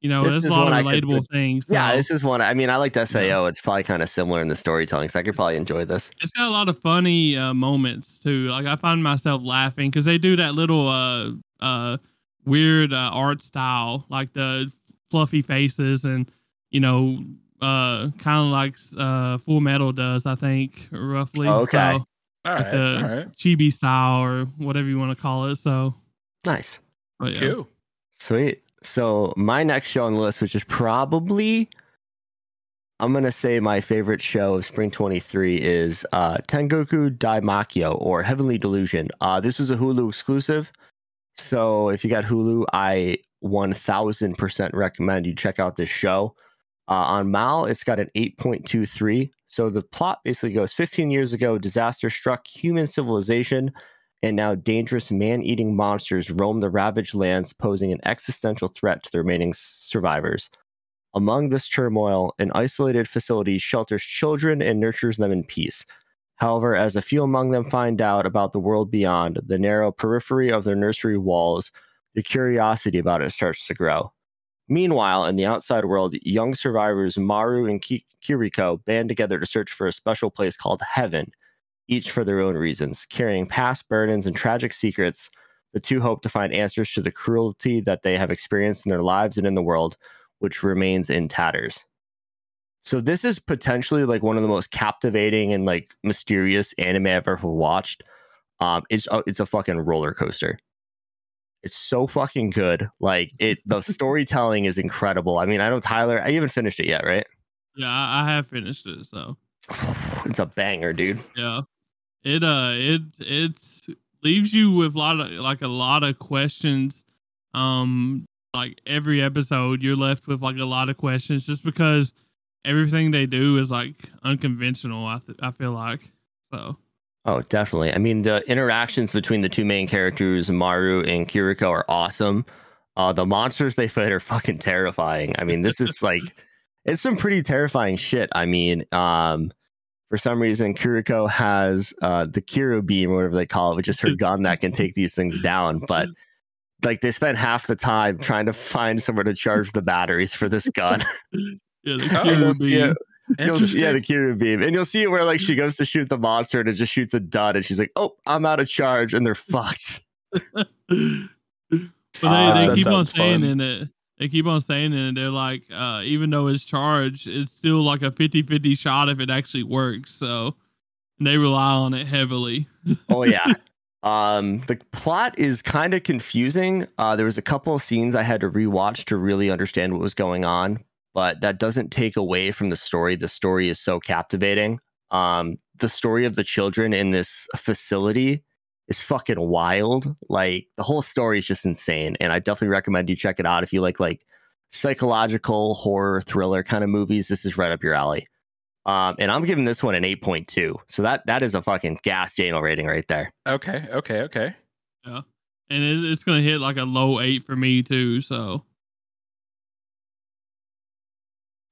you know This there's a is lot one of I could relatable put- things. yeah, this is one. I mean, I like SAO. It's probably kind of similar in the storytelling, so I could probably enjoy this. it's got a lot of funny uh, moments too. Like I find myself laughing because they do that little uh uh weird uh, art style, like the fluffy faces and you know uh kind of like uh Full Metal does, I think roughly. Okay. So, All like right, the all right, chibi style or whatever you want to call it. So, Nice. but yeah. cool. Sweet. So my next show on the list, which is probably I'm gonna say my favorite show of spring 23 is uh Tengoku Daimakyo or Heavenly Delusion. Uh this was a Hulu exclusive. So if you got Hulu, I 1000% recommend you check out this show. Uh, on MAL, it's got an 8.23. So the plot basically goes 15 years ago, disaster struck human civilization and now dangerous man eating monsters roam the ravaged lands, posing an existential threat to the remaining survivors. Among this turmoil, an isolated facility shelters children and nurtures them in peace. However, as a few among them find out about the world beyond, the narrow periphery of their nursery walls, the curiosity about it starts to grow. Meanwhile, in the outside world, young survivors Maru and Kiriko band together to search for a special place called Heaven, each for their own reasons. Carrying past burdens and tragic secrets, the two hope to find answers to the cruelty that they have experienced in their lives and in the world, which remains in tatters. So this is potentially like one of the most captivating and like mysterious anime I've ever watched. Um, it's a, it's a fucking roller coaster. It's so fucking good. Like it, the storytelling is incredible. I mean, I know Tyler. I haven't finished it yet, right? Yeah, I, I have finished it. So It's a banger, dude. yeah, it uh it it's leaves you with a lot of like a lot of questions. Um, like every episode, you're left with like a lot of questions just because everything they do is like unconventional. I th- I feel like so. Oh, definitely. I mean, the interactions between the two main characters, Maru and Kiriko, are awesome. Uh, the monsters they fight are fucking terrifying. I mean, this is like, it's some pretty terrifying shit. I mean, um, for some reason, Kiriko has uh, the Kiro beam, or whatever they call it, which is her gun that can take these things down. But like, they spent half the time trying to find somewhere to charge the batteries for this gun. Yeah, the Oh, beam. yeah. You'll see, yeah, the Kira beam, and you'll see it where like she goes to shoot the monster and it just shoots a dud, and she's like, "Oh, I'm out of charge," and they're fucked. But they, Ah, they keep on sounds saying fun. in it. They keep on saying it. And they're like, uh, even though it's charged, it's still like a 50-50 shot if it actually works. So and they rely on it heavily. oh yeah. Um, the plot is kind of confusing. Uh, there was a couple of scenes I had to rewatch to really understand what was going on, but that doesn't take away from the story. The story is so captivating. Um, the story of the children in this facility is fucking wild. Like the whole story is just insane, and I definitely recommend you check it out if you like like psychological horror thriller kind of movies. This is right up your alley. Um, and I'm giving this one an 8.2. So that that is a fucking gas Daniel rating right there. Okay, okay, okay. Yeah, and it, it's gonna hit like a low eight for me too. So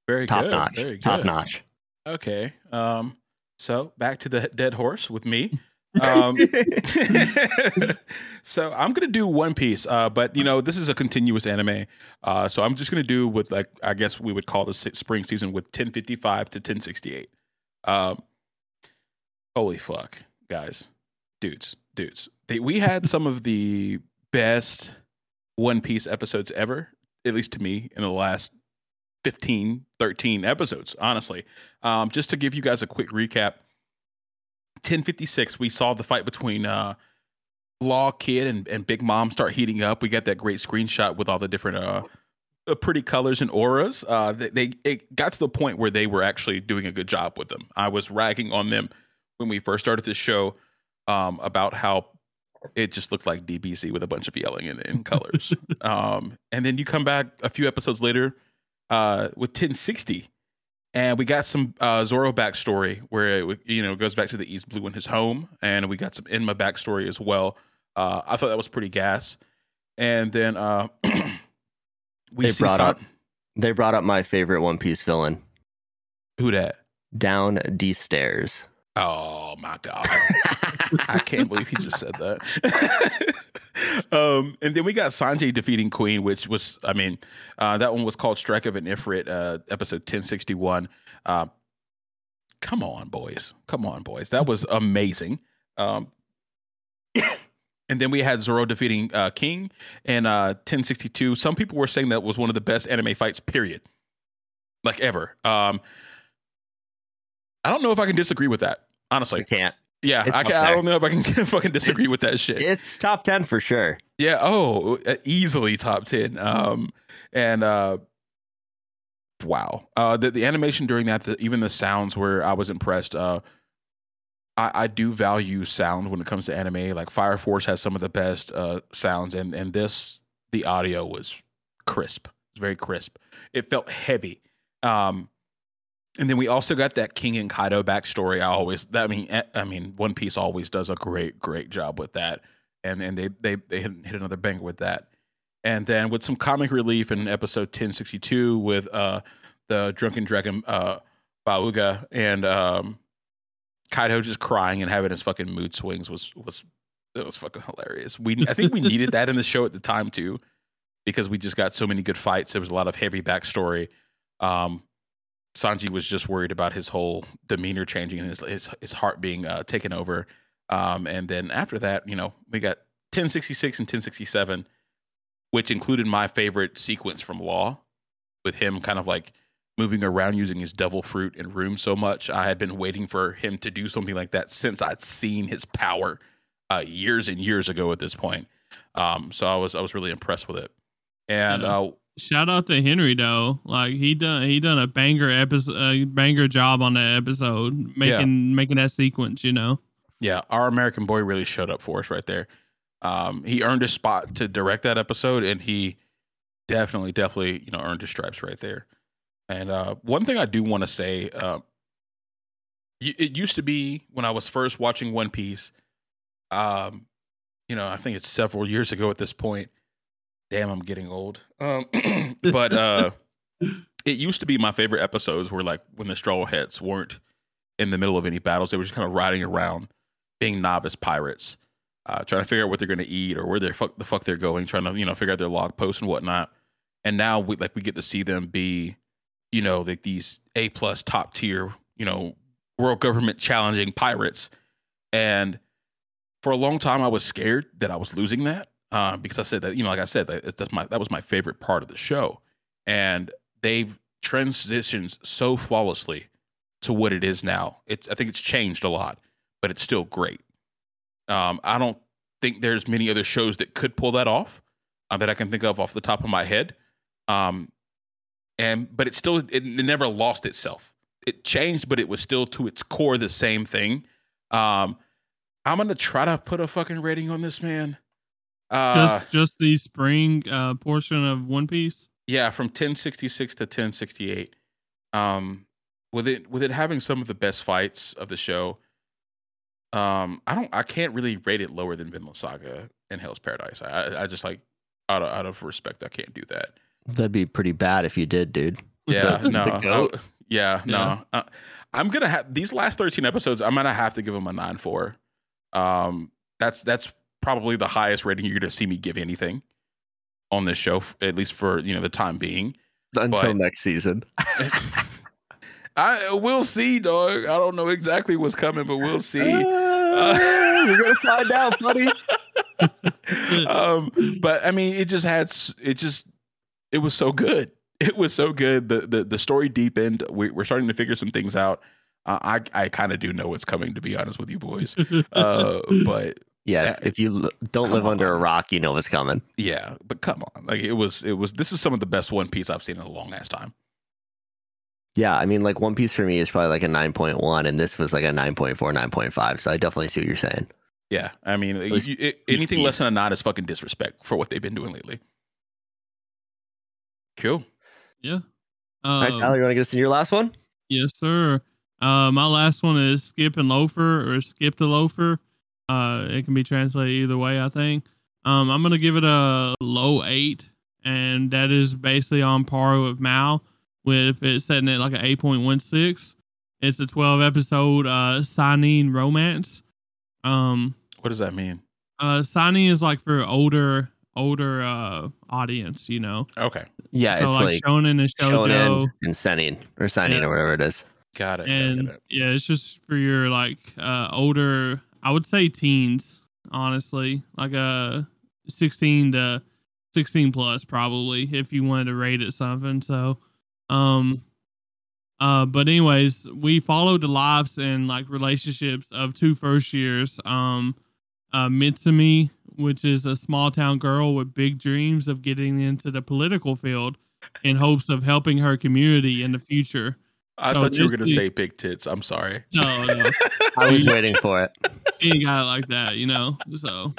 Very Top good. notch. Very Top notch. Okay. Um. So back to the dead horse with me. Um. so I'm gonna do One Piece. Uh. But you know this is a continuous anime. Uh. So I'm just gonna do with like I guess we would call the spring season with 1055 to 1068. Um. Holy fuck, guys, dudes, dudes. They, we had some of the best One Piece episodes ever, at least to me, in the last 15, 13 episodes, honestly. Um, just to give you guys a quick recap 1056, we saw the fight between uh, Law Kid and, and Big Mom start heating up. We got that great screenshot with all the different uh, pretty colors and auras. Uh, they, they it got to the point where they were actually doing a good job with them. I was ragging on them when we first started this show um, about how it just looked like DBZ with a bunch of yelling and, in colors. um, and then you come back a few episodes later uh, with 1060, and we got some uh, Zoro backstory where it you know goes back to the East Blue in his home, and we got some Enma backstory as well. Uh, I thought that was pretty gas. And then uh, we They see brought San- up- They brought up my favorite One Piece villain, who that? Down D Stairs. Oh my god. I can't believe he just said that. um, and then we got Sanji defeating Queen, which was, I mean, uh, that one was called Strike of an Ifrit, uh, episode 1061. Uh, come on, boys. Come on, boys. That was amazing. Um, and then we had Zoro defeating uh, King and uh, 1062. Some people were saying that was one of the best anime fights, period. Like ever. Um, I don't know if I can disagree with that, honestly. I can't. Yeah, It's I, can, I don't know if I can fucking disagree with that shit. It's top 10 for sure. Yeah. Oh, uh, easily top ten. Um, and uh, wow. Uh, the the animation during that, the, even the sounds where I was impressed. Uh, I I do value sound when it comes to anime. Like Fire Force has some of the best uh sounds, and and this the audio was crisp. It's very crisp. It felt heavy. Um. And then we also got that King and Kaido backstory. I always, that, I mean, eh, I mean, One Piece always does a great, great job with that and and they they they hit, hit another banger with that. And then with some comic relief in episode 1062 with uh the drunken dragon uh Bagua and um Kaido just crying and having his fucking mood swings was was it was fucking hilarious. We I think we needed that in the show at the time too because we just got so many good fights. There was a lot of heavy backstory. Um Sanji was just worried about his whole demeanor changing and his his, his heart being uh, taken over. Um, and then after that, you know, we got 1066 and 1067, which included my favorite sequence from Law, with him kind of like moving around using his devil fruit and room so much. I had been waiting for him to do something like that since I'd seen his power uh, years and years ago. At this point, um, so I was I was really impressed with it. And Yeah. uh, shout out to Henry though. Like he done he done a banger episode, uh, banger job on that episode, making making that sequence. You know. Yeah, our American boy really showed up for us right there. Um, he earned his spot to direct that episode, and he definitely, definitely, you know, earned his stripes right there. And uh, one thing I do want to say, uh, it used to be when I was first watching One Piece. Um, you know, I think it's several years ago at this point. Damn, I'm getting old. Um, but uh, it used to be my favorite episodes were like when the Straw Hats weren't in the middle of any battles; they were just kind of riding around being novice pirates, uh, trying to figure out what they're going to eat or where they're fuck, the fuck they're going, trying to you know figure out their log posts and whatnot. And now we like we get to see them be you know, like these A plus top tier, you know, world government challenging pirates. And for a long time, I was scared that I was losing that uh, because I said that, you know, like I said, that, that's my that was my favorite part of the show, and they've transitioned so flawlessly to what it is now. It's I think it's changed a lot, but it's still great. Um, I don't think there's many other shows that could pull that off uh, that I can think of off the top of my head. Um, and but it still it, it never lost itself. It changed, but it was still to its core the same thing. Um, I'm gonna try to put a fucking rating on this man. Uh, just just the spring uh, portion of One Piece. Yeah, from 1066 to 1068. Um, with it with it having some of the best fights of the show. Um, I don't I can't really rate it lower than Vinland Saga and Hell's Paradise. I I just like out of out of respect, I can't do that. That'd be pretty bad if you did, dude. Yeah, no, I, yeah, no. Uh, I'm gonna have these last 13 episodes. I'm gonna have to give them a nine four. Um, that's that's probably the highest rating you're gonna see me give anything on this show, at least for you know the time being. Until but, next season. I we'll see, dog. I don't know exactly what's coming, but we'll see. Uh, we're gonna find out, buddy. um, but I mean, it just had it just it was so good. It was so good. The the the story deepened. We, are starting to figure some things out. Uh, I I kind of do know what's coming, to be honest with you boys. Uh, but yeah, if you don't live on. under a rock, you know what's coming. Yeah, but come on, like it was it was. This is some of the best One Piece I've seen in a long ass time. Yeah, I mean, like One Piece for me is probably like a nine point one, and this was like a 9.4, 9.5. So I definitely see what you're saying. Yeah, I mean, you, it, anything less than a nine is fucking disrespect for what they've been doing lately. Cool. Yeah. Um, All right, Tyler, you want to get us in your last one? Yes, sir. Uh, my last one is skip and loafer or skip the loafer. Uh, it can be translated either way, I think. Um, I'm gonna give it a low eight, and that is basically on par with MAL, with it setting it like an eight point one six. It's a 12 episode uh seinen romance. Um, what does that mean? Uh, seinen is like for older older uh audience, you know. Okay. Yeah, so it's like, like shonen and shoujo. shonen and seinen or seinen Yeah. or whatever it is. Got it. and got it. yeah, it's just for your like uh older. I would say teens, honestly, like a sixteen to sixteen plus, probably if you wanted to rate it something. So, um, uh, but anyways, we followed the lives and like relationships of two first years. Um, uh, Mitsumi, which is a small town girl with big dreams of getting into the political field in hopes of helping her community in the future. I so thought you were gonna this- say big tits. I'm sorry. No, no, I was waiting for it. he ain't got it like that, you know. So,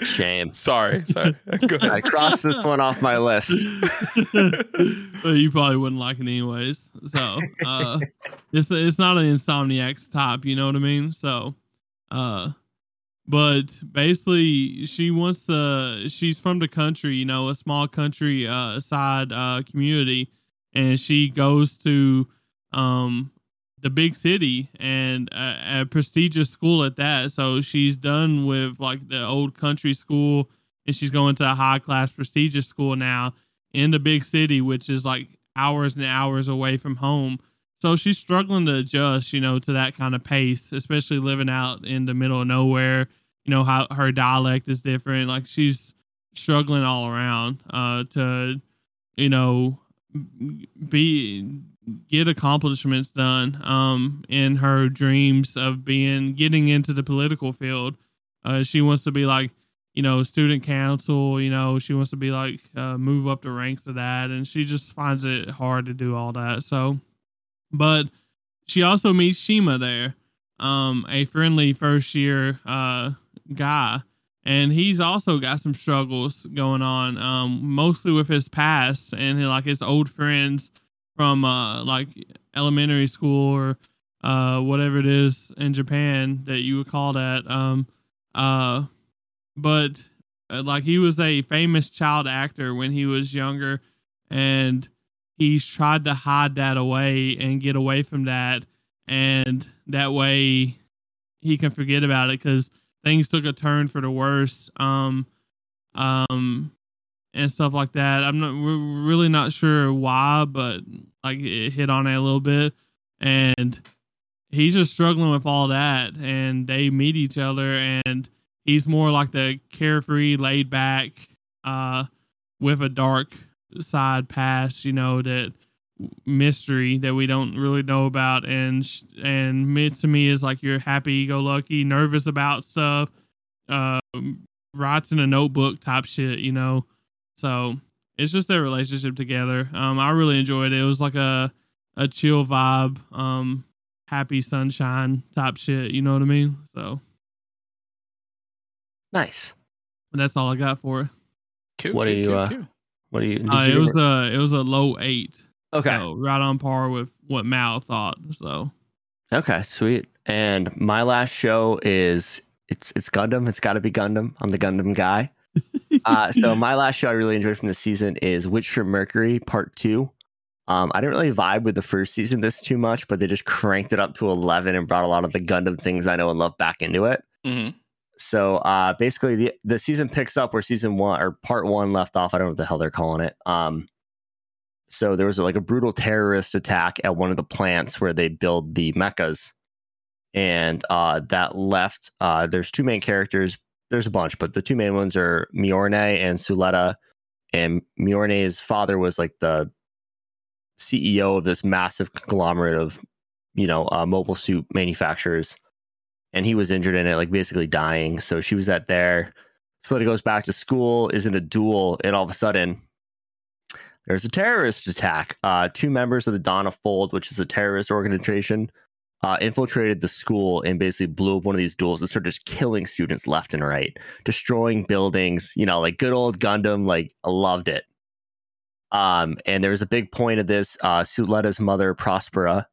Shame. Sorry. Sorry. Go I crossed this one off my list. but you probably wouldn't like it anyways. So, uh, it's it's not an Insomniac's top, you know what I mean? So, uh, but basically, she wants to. She's from the country, you know, a small country uh, side uh, community, and she goes to um the big city and a, a prestigious school at that. So she's done with like the old country school, and she's going to a high class prestigious school now in the big city, which is like hours and hours away from home. So she's struggling to adjust, you know, to that kind of pace, especially living out in the middle of nowhere. You know how her dialect is different. Like she's struggling all around uh, to, you know, be get accomplishments done um, in her dreams of being getting into the political field. Uh, she wants to be like you know, student council, you know, she wants to be like uh, move up the ranks of that, and she just finds it hard to do all that. So, but she also meets Shima there, um, a friendly first year uh, guy, and he's also got some struggles going on, um, mostly with his past and like his old friends from uh, like elementary school or uh, whatever it is in Japan that you would call that. Um, uh, but uh, like he was a famous child actor when he was younger and he's tried to hide that away and get away from that and that way he can forget about it because things took a turn for the worst um um and stuff like that. I'm not we're really not sure why, but like it hit on it a little bit, and he's just struggling with all that, and they meet each other, and he's more like the carefree, laid back, uh, with a dark side past, you know that mystery that we don't really know about. And and Mitsumi is like you're happy go lucky nervous about stuff uh writes in a notebook type shit you know so it's just their relationship together um I really enjoyed it it was like a a chill vibe um happy sunshine type shit you know what I mean so Nice. And that's all I got for it Cool, What cool, do you, cool, uh, cool. What do you? uh, you it give was a it was a low eight okay. so right on par with what MAL thought so Okay, sweet. And my last show is it's it's Gundam. It's got to be Gundam. I'm the Gundam guy. uh, so my last show I really enjoyed from the season is Witch from Mercury Part Two. Um, I didn't really vibe with the first season this too much, but they just cranked it up to 11 and brought a lot of the Gundam things I know and love back into it. Mhm. So uh, basically, the the season picks up where season one or part one left off. I don't know what the hell they're calling it. Um, so there was like a brutal terrorist attack at one of the plants where they build the mechas, and uh, that left. Uh, there's two main characters. There's a bunch, but the two main ones are Miorine and Suletta. And Miorine's father was like the CEO of this massive conglomerate of, you know, uh, mobile suit manufacturers and he was injured in it, like basically dying. So she was at there. Suletta goes back to school, is in a duel, and all of a sudden, there's a terrorist attack. Uh, two members of the Dawn of Fold, which is a terrorist organization, uh, infiltrated the school and basically blew up one of these duels and started just killing students left and right, destroying buildings. You know, like good old Gundam. Like loved it. Um, and there was a big point of this. Uh, Suletta's mother, Prospera,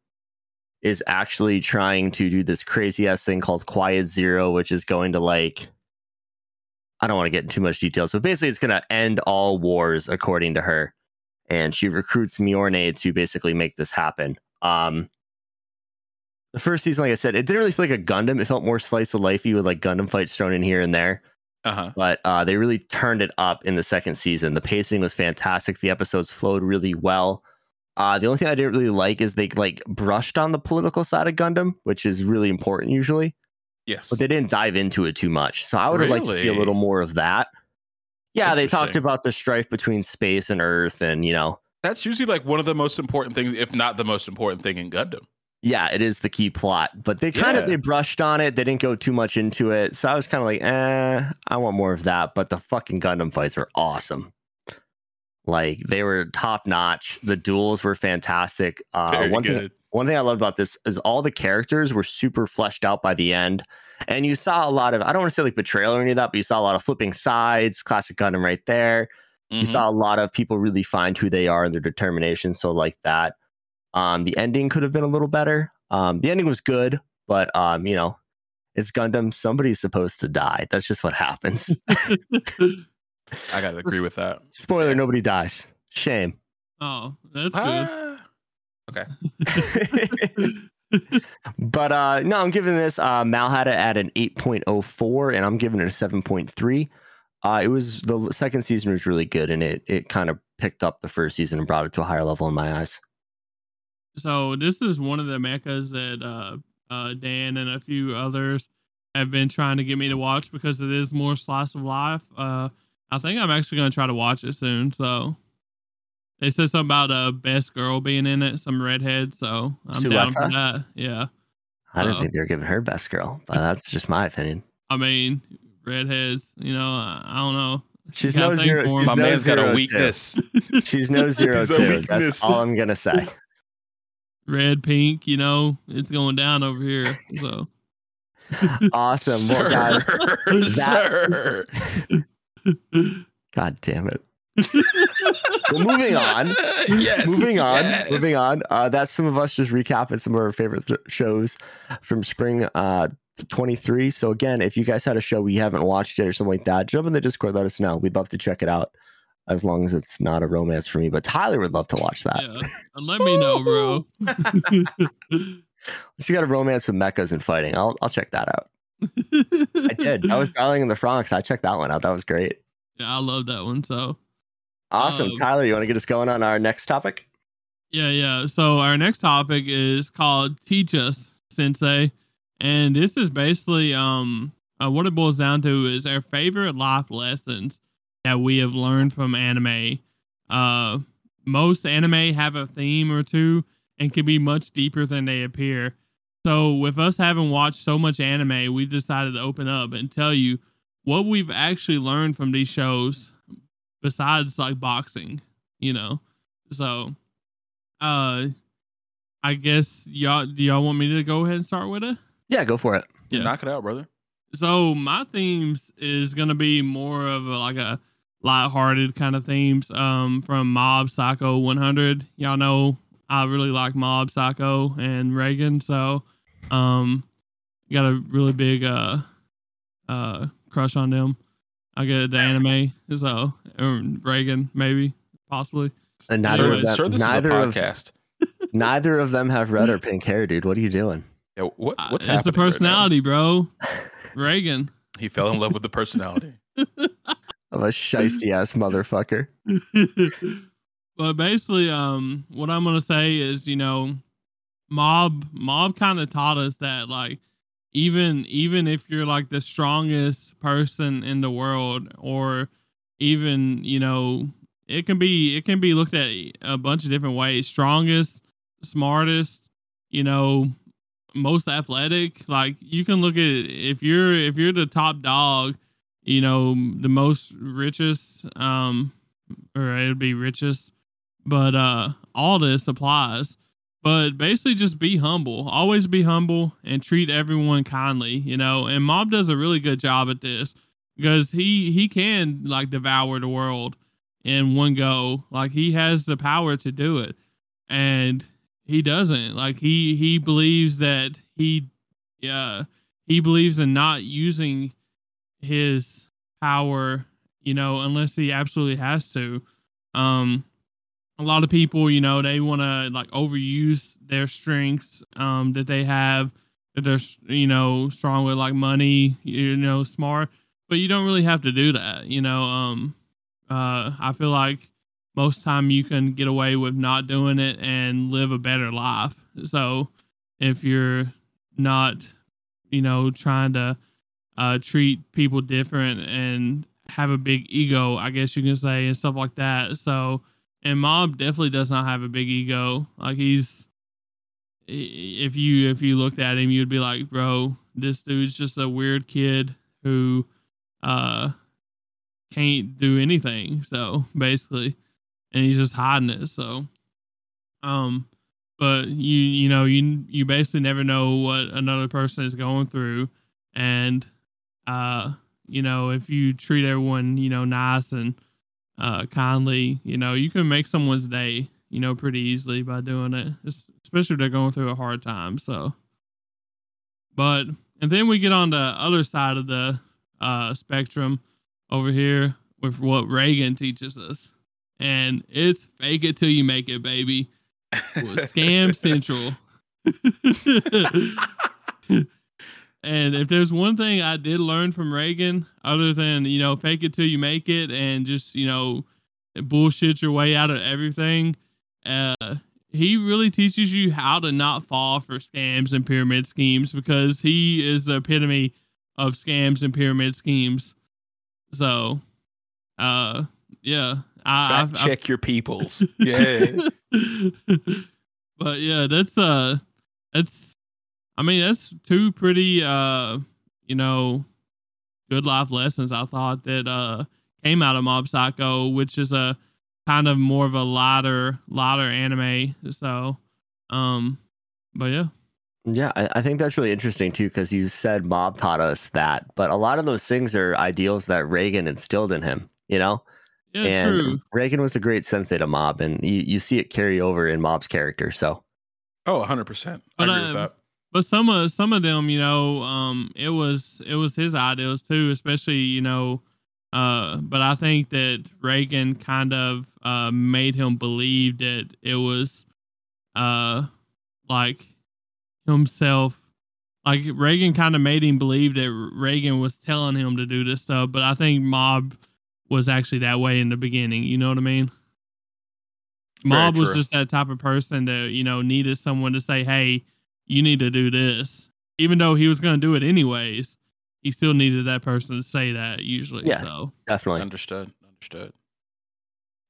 is actually trying to do this crazy ass thing called Quiet Zero, which is going to like I don't want to get into too much details, but basically it's going to end all wars according to her. And she recruits Miorine to basically make this happen. Um the first season, like I said, it didn't really feel like a Gundam. It felt more slice of lifey with like Gundam fights thrown in here and there Uh-huh. but uh, they really turned it up in the second season. The pacing was fantastic. The episodes flowed really well. Uh, the only thing I didn't really like is they like brushed on the political side of Gundam, which is really important usually, Yes. but they didn't dive into it too much. So I would have liked to see a little more of that. Yeah, they talked about the strife between space and Earth, and you know, That's usually like one of the most important things, if not the most important thing in Gundam. Yeah, it is the key plot. But they kind of they brushed on it. They didn't go too much into it. So I was kind of like, eh, I want more of that. But the fucking Gundam fights were awesome. Like they were top notch. The duels were fantastic. Uh, one thing one thing I loved about this is all the characters were super fleshed out by the end. And you saw a lot of, I don't want to say like betrayal or any of that, but you saw a lot of flipping sides, classic Gundam right there. You Mhm. saw a lot of people really find who they are and their determination. So like that. Um, the ending could have been a little better. Um, the ending was good, but um, you know, it's Gundam. Somebody's supposed to die. That's just what happens. I gotta agree with that. Spoiler: Yeah. nobody dies. Shame. oh, that's Ah, but uh no, I'm giving this uh MAL had it at an 8.04 and I'm giving it a 7.3. Uh it was the second season was really good and it it kind of picked up the first season and brought it to a higher level in my eyes. So this is one of the mechas that uh, uh, Dan and a few others have been trying to get me to watch because it is more slice of life. Uh, I think I'm actually going to try to watch it soon. So they said something about a best girl being in it, some redhead. So I'm down for that. Yeah, I didn't Uh-oh. think they were giving her best girl, but that's just my opinion. I mean redheads. You know, I, I don't know. She's got a no zero. she's My no man's got zero a two. weakness. She's no zero He's a two. weakness. That's all I'm gonna say. Red, pink. You know, it's going down over here. So Awesome. Sir, Well, guys, sir. God damn it. well, moving on. yes. moving on. yes. Moving on. Uh, that's some of us just recapping some of our favorite th- shows from spring uh 23. So again, if you guys had a show we haven't watched yet or something like that, jump in the Discord. Let us know. We'd love to check it out. As long as it's not a romance for me, but Tyler would love to watch that. yeah, and let me know, bro. Unless you got a romance with mechas and fighting, I'll I'll check that out. I did. I was Darling in the Franxx. I checked that one out. That was great. Yeah, I love that one. So Awesome. Um, Tyler, you want to get us going on our next topic? Yeah, yeah. So our next topic is called "Teach Us, Sensei," and this is basically um uh, what it boils down to is our favorite life lessons that we have learned from anime. Uh, most anime have a theme or two and can be much deeper than they appear. So, with us having watched so much anime, we decided to open up and tell you what we've actually learned from these shows, besides like boxing. You know, so uh, I guess y'all do y'all want me to go ahead and start with it? Yeah, go for it. Yeah. Knock it out, brother. So my themes is gonna be more of a, like a light-hearted kind of themes. Um, from Mob Psycho 100. Y'all know I really like Mob Psycho and Reigen, so um, got a really big uh uh crush on them. I get the anime, so or Reigen maybe possibly. And Sir, neither of them, sir, this neither is a of neither of them have red or pink hair, dude. What are you doing? Yeah, what, Uh, what's it's the happening right personality, bro. Reigen. He fell in love with the personality. Of a shisty ass motherfucker. but basically, um, what I'm gonna say is, you know, mob mob kind of taught us that like even even if you're like the strongest person in the world, or even you know, it can be it can be looked at a bunch of different ways. Strongest, smartest, you know, most athletic. Like you can look at if you're if you're the top dog, you know, the most richest, um, or it'd be richest, but uh, all this applies. But basically, just be humble. Always be humble and treat everyone kindly. You know, and Mob does a really good job at this because he he can like devour the world in one go. Like he has the power to do it, and he doesn't. Like he he believes that he yeah he believes in not using his power, you know, unless he absolutely has to. Um, a lot of people, you know, they want to like overuse their strengths um, that they have, that they're, you know, strong with, like money, you know, smart, but you don't really have to do that, you know. Um, uh, I feel like most time you can get away with not doing it and live a better life. So if you're not, you know, trying to uh, treat people different and have a big ego, I guess you can say, and stuff like that. So, and Mob definitely does not have a big ego. Like he's, if you if you looked at him, you'd be like, bro, this dude's just a weird kid who, uh, can't do anything. So basically, and he's just hiding it. So, um, but you you know you you basically never know what another person is going through, and uh, you know if you treat everyone you know nice and uh kindly, you know you can make someone's day you know pretty easily by doing it, es- especially if they're going through a hard time. So, but and then we get on the other side of the uh spectrum over here with what Reigen teaches us and it's fake it till you make it, baby. Scam Central. and if there's one thing I did learn from Reigen, other than you know, fake it till you make it, and just you know, bullshit your way out of everything, uh, he really teaches you how to not fall for scams and pyramid schemes because he is the epitome of scams and pyramid schemes. So, uh, yeah, I, Fact I- I- check your peoples. Yeah. but yeah, that's uh that's I mean, that's two pretty uh you know good life lessons I thought that uh came out of Mob Psycho, which is a kind of more of a lighter lighter anime. So um but yeah. Yeah, I, I think that's really interesting too, because you said Mob taught us that, but a lot of those things are ideals that Reigen instilled in him, you know? Yeah, and true. Reigen was a great sensei to Mob, and you, you see it carry over in Mob's character. So, Oh, 100%. I But, agree with um, that. But some of some of them, you know, um, it was it was his ideals too, especially you know, uh, but I think that Reigen kind of uh made him believe that it was, uh, like himself, like Reigen kind of made him believe that Reigen was telling him to do this stuff. But I think Mob was actually that way in the beginning. You know what I mean? Mob was just that type of person that you know needed someone to say, "Hey, you need to do this," even though he was going to do it anyways. He still needed that person to say that usually. Yeah. So Definitely. Understood. Understood.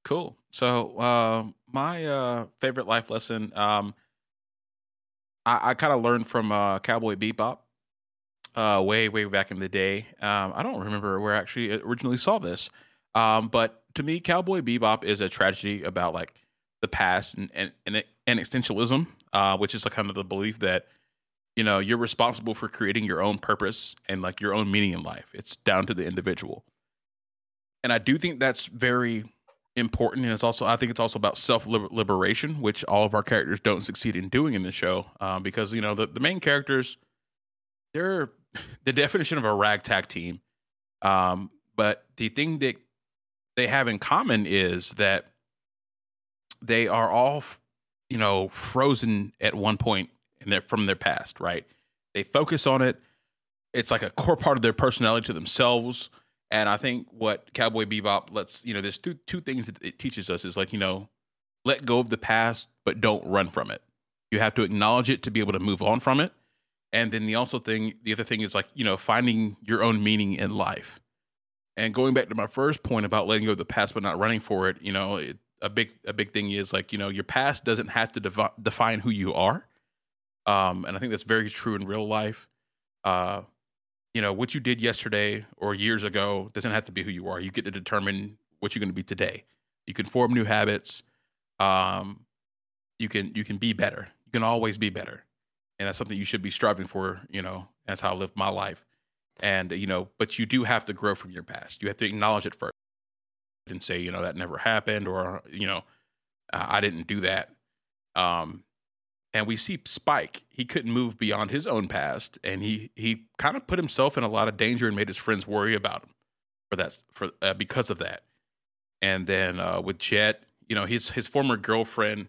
Cool. So uh, my uh, favorite life lesson, um, I, I kind of learned from uh, Cowboy Bebop, uh, way way back in the day. Um, I don't remember where I actually originally saw this, um, but to me, Cowboy Bebop is a tragedy about like the past and and and, and existentialism, uh, which is like kind of the belief that you know you're responsible for creating your own purpose and like your own meaning in life. It's down to the individual and I do think that's very important. And it's also, I think it's also about self liberation, which all of our characters don't succeed in doing in the show, um, because you know the, the main characters, they're the definition of a ragtag team. Um, but the thing that they have in common is that they are all, you know, frozen at one point in their from their past. Right? They focus on it. It's like a core part of their personality to themselves. And I think what Cowboy Bebop lets you know, there's two two things that it teaches us is like you know, let go of the past, but don't run from it. You have to acknowledge it to be able to move on from it. And then the also thing, the other thing is like you know, finding your own meaning in life. And going back to my first point about letting go of the past but not running for it, you know, it, a big a big thing is like you know, your past doesn't have to devi- define who you are. Um, and I think that's very true in real life. Uh, you know what you did yesterday or years ago doesn't have to be who you are. You get to determine what you're going to be today. You can form new habits. Um you can you can be better. You can always be better. And that's something you should be striving for you know that's how i live my life. And you know but you do have to grow from your past. You have to acknowledge it first and say you know that never happened or you know i didn't do that um and we see Spike. He couldn't move beyond his own past, and he he kind of put himself in a lot of danger and made his friends worry about him for that for uh, because of that. And then uh, with Jet, you know, his his former girlfriend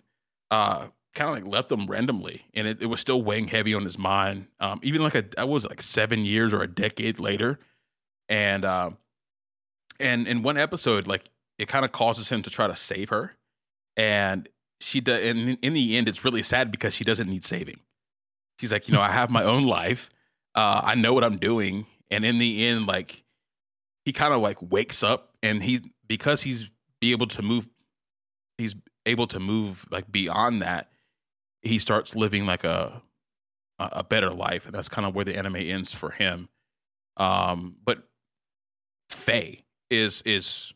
uh, kind of like left him randomly, and it, it was still weighing heavy on his mind. Um, even like a I was like seven years or a decade later, and um, and in one episode, like it kind of causes him to try to save her, and she does and in the end it's really sad because she doesn't need saving. She's like you know i have my own life. Uh i know what i'm doing. And in the end like he kind of like wakes up and he because he's be able to move he's able to move like beyond that he starts living like a a better life. And that's kind of where the anime ends for him. Um but faye is is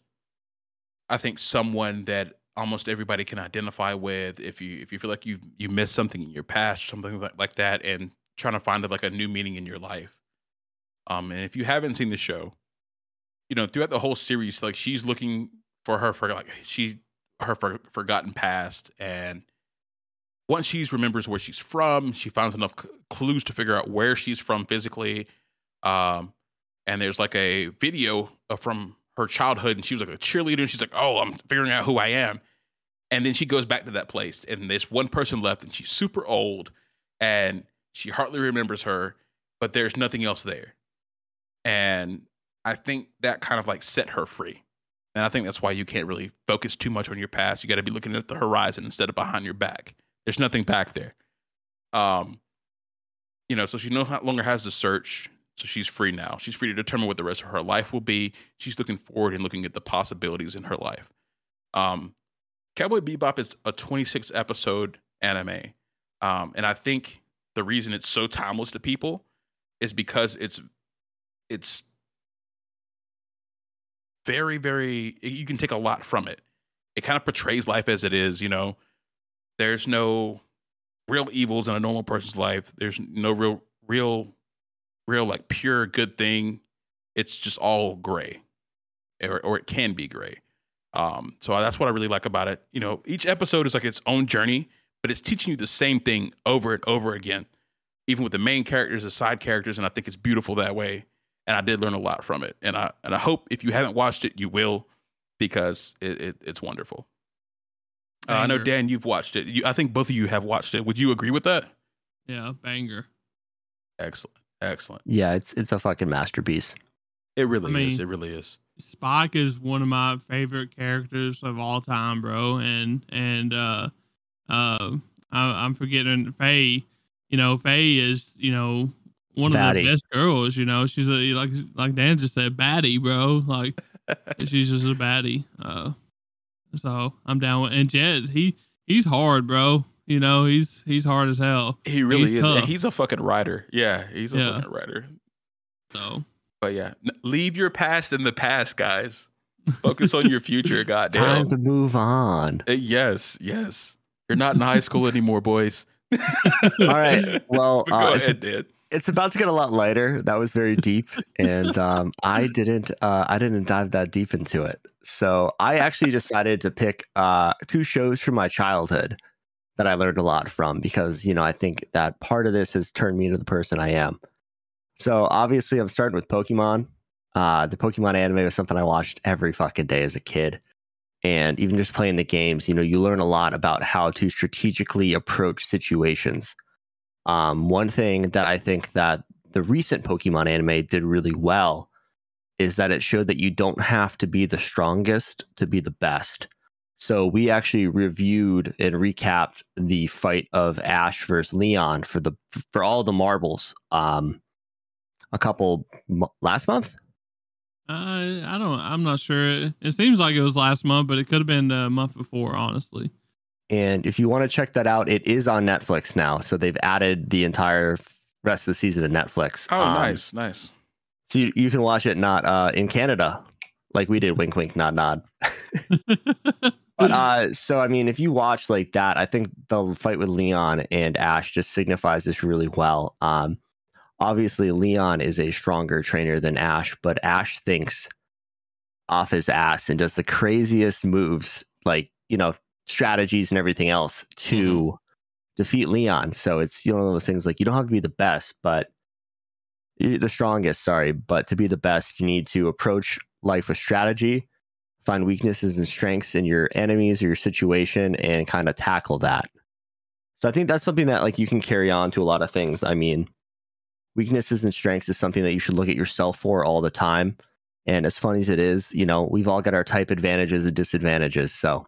i think someone that almost everybody can identify with if you if you feel like you you missed something in your past something like, like that and trying to find like a new meaning in your life. Um and if you haven't seen the show you know throughout the whole series like she's looking for her for like she her for, forgotten past and once she remembers where she's from she finds enough c- clues to figure out where she's from physically um and there's like a video from her childhood and she was like a cheerleader and she's like oh i'm figuring out who i am. And then she goes back to that place and there's one person left and she's super old and she hardly remembers her but there's nothing else there. And i think that kind of like set her free. And i think that's why you can't really focus too much on your past. You got to be looking at the horizon instead of behind your back. There's nothing back there. Um you know so she no longer has to search so she's free now. She's free to determine what the rest of her life will be. She's looking forward and looking at the possibilities in her life. Um, Cowboy Bebop is a 26 episode anime. Um, and I think the reason it's so timeless to people is because it's it's very, very you can take a lot from it. It kind of portrays life as it is, you know. There's no real evils in a normal person's life. There's no real real real like pure good thing. It's just all gray, or or it can be gray. Um, so that's what I really like about it. You know, each episode is like its own journey, but it's teaching you the same thing over and over again, even with the main characters, the side characters, and I think it's beautiful that way. And I did learn a lot from it, and I and I hope if you haven't watched it, you will, because it, it it's wonderful. Uh, I know Dan, you've watched it. You, I think both of you have watched it. Would you agree with that? Yeah, banger. Excellent, excellent. Yeah, it's it's a fucking masterpiece. It really I is. It really is. Spike is one of my favorite characters of all time, bro. And and uh, uh, I, I'm forgetting Faye. You know, Faye is you know one of Baddie. the best girls. You know, she's a like like Dan just said, baddie, bro. Like she's just a baddie. Uh, so I'm down with and Jet. He he's hard, bro. You know, he's he's hard as hell. He really He's is. tough. And he's a fucking writer. Yeah, he's a Yeah. fucking writer. So But yeah, leave your past in the past, guys. Focus on your future. Goddamn. Time to move on. Uh, yes, yes. You're not in high school anymore, boys. All right. Well, But uh, go it's, ahead, Dan. it's about to get a lot lighter. That was very deep, and um, I didn't. Uh, I didn't dive that deep into it. So I actually decided to pick uh, two shows from my childhood that I learned a lot from because you know I think that part of this has turned me into the person I am. So obviously, I'm starting with Pokemon. Uh, the Pokemon anime was something I watched every fucking day as a kid. And even just playing the games, you know, you learn a lot about how to strategically approach situations. Um, one thing that I think that the recent Pokemon anime did really well is that it showed that you don't have to be the strongest to be the best. So we actually reviewed and recapped the fight of Ash versus Leon for the for all the marbles um a couple mo- last month. Uh, I don't. I'm not sure. It seems like it was last month, but it could have been the month before. Honestly. And if you want to check that out, it is on Netflix now. So they've added the entire rest of the season to Netflix. Oh, Um, nice, nice. So you, you can watch it not uh, in Canada, like we did. Wink, wink, nod, nod. But uh, so I mean, if you watch like that, I think the fight with Leon and Ash just signifies this really well. Um, obviously, Leon is a stronger trainer than Ash, but Ash thinks off his ass and does the craziest moves, like you know, strategies and everything else to defeat Leon. So it's you know one of those things like you don't have to be the best, but the strongest. Sorry, but to be the best, you need to approach life with strategy find weaknesses and strengths in your enemies or your situation and kind of tackle that. So I think that's something that like you can carry on to a lot of things. I mean, weaknesses and strengths is something that you should look at yourself for all the time. And as funny as it is, you know, we've all got our type advantages and disadvantages. So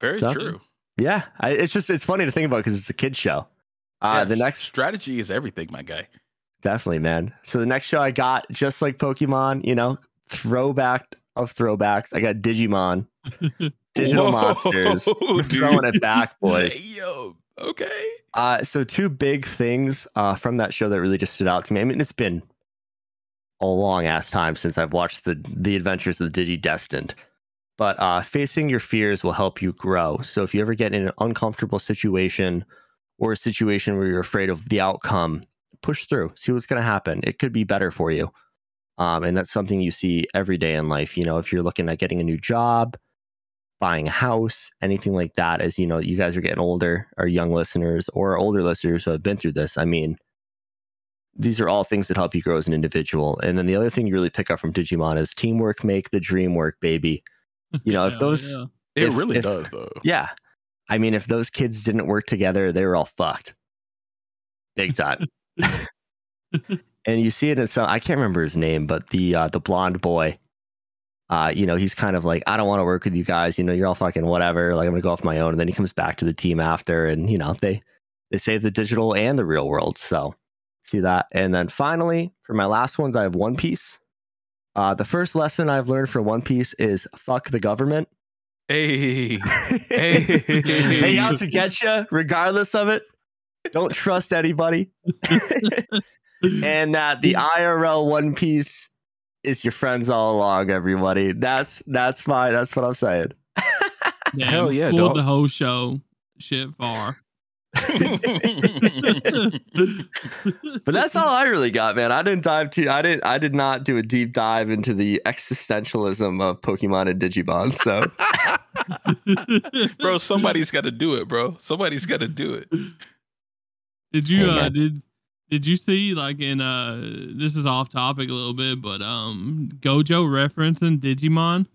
Very Stuff. true. yeah, I, it's just it's funny to think about because it's a kid show. Uh, Yeah, the next strategy is everything, my guy. Definitely, man. So the next show I got, just like Pokemon, you know, throwback of throwbacks. I got Digimon, Digital Whoa, Monsters. We're dude. throwing it back, boys. Damn. Okay. Uh, so two big things uh, from that show that really just stood out to me. I mean, it's been a long ass time since I've watched the the Adventures of the Digi Destined. But uh, facing your fears will help you grow. So if you ever get in an uncomfortable situation or a situation where you're afraid of the outcome, push through. See what's going to happen. It could be better for you. Um, and that's something you see every day in life. You know, if you're looking at getting a new job, buying a house, anything like that, as you know, you guys are getting older, our young listeners or older listeners who have been through this. I mean, these are all things that help you grow as an individual. And then the other thing you really pick up from Digimon is teamwork make the dream work, baby. You know, if those- yeah. It really if- does, though. Yeah. I mean, if those kids didn't work together, they were all fucked. Big time. and you see it in some I can't remember his name, but the uh the blonde boy. Uh, you know, he's kind of like, I don't want to work with you guys, you know, you're all fucking whatever. Like I'm gonna go off my own. And then he comes back to the team after and you know, they they save the digital and the real world. So see that. And then finally, for my last ones, I have One Piece. Uh the first lesson I've learned from One Piece is fuck the government. Hey. Hey, they out to get you, regardless of it. Don't trust anybody. and that the IRL One Piece is your friends all along. Everybody, that's that's my that's what I'm saying. Damn, Hell yeah, pulled dog. the whole show shit far. But that's all I really got, man. I didn't dive too. I didn't. I did not do a deep dive into the existentialism of Pokemon and Digimon. So bro, somebody's got to do it, bro. Somebody's got to do it. Did you Hey, uh did did you see like in uh this is off topic a little bit, but um Gojo referencing Digimon? Did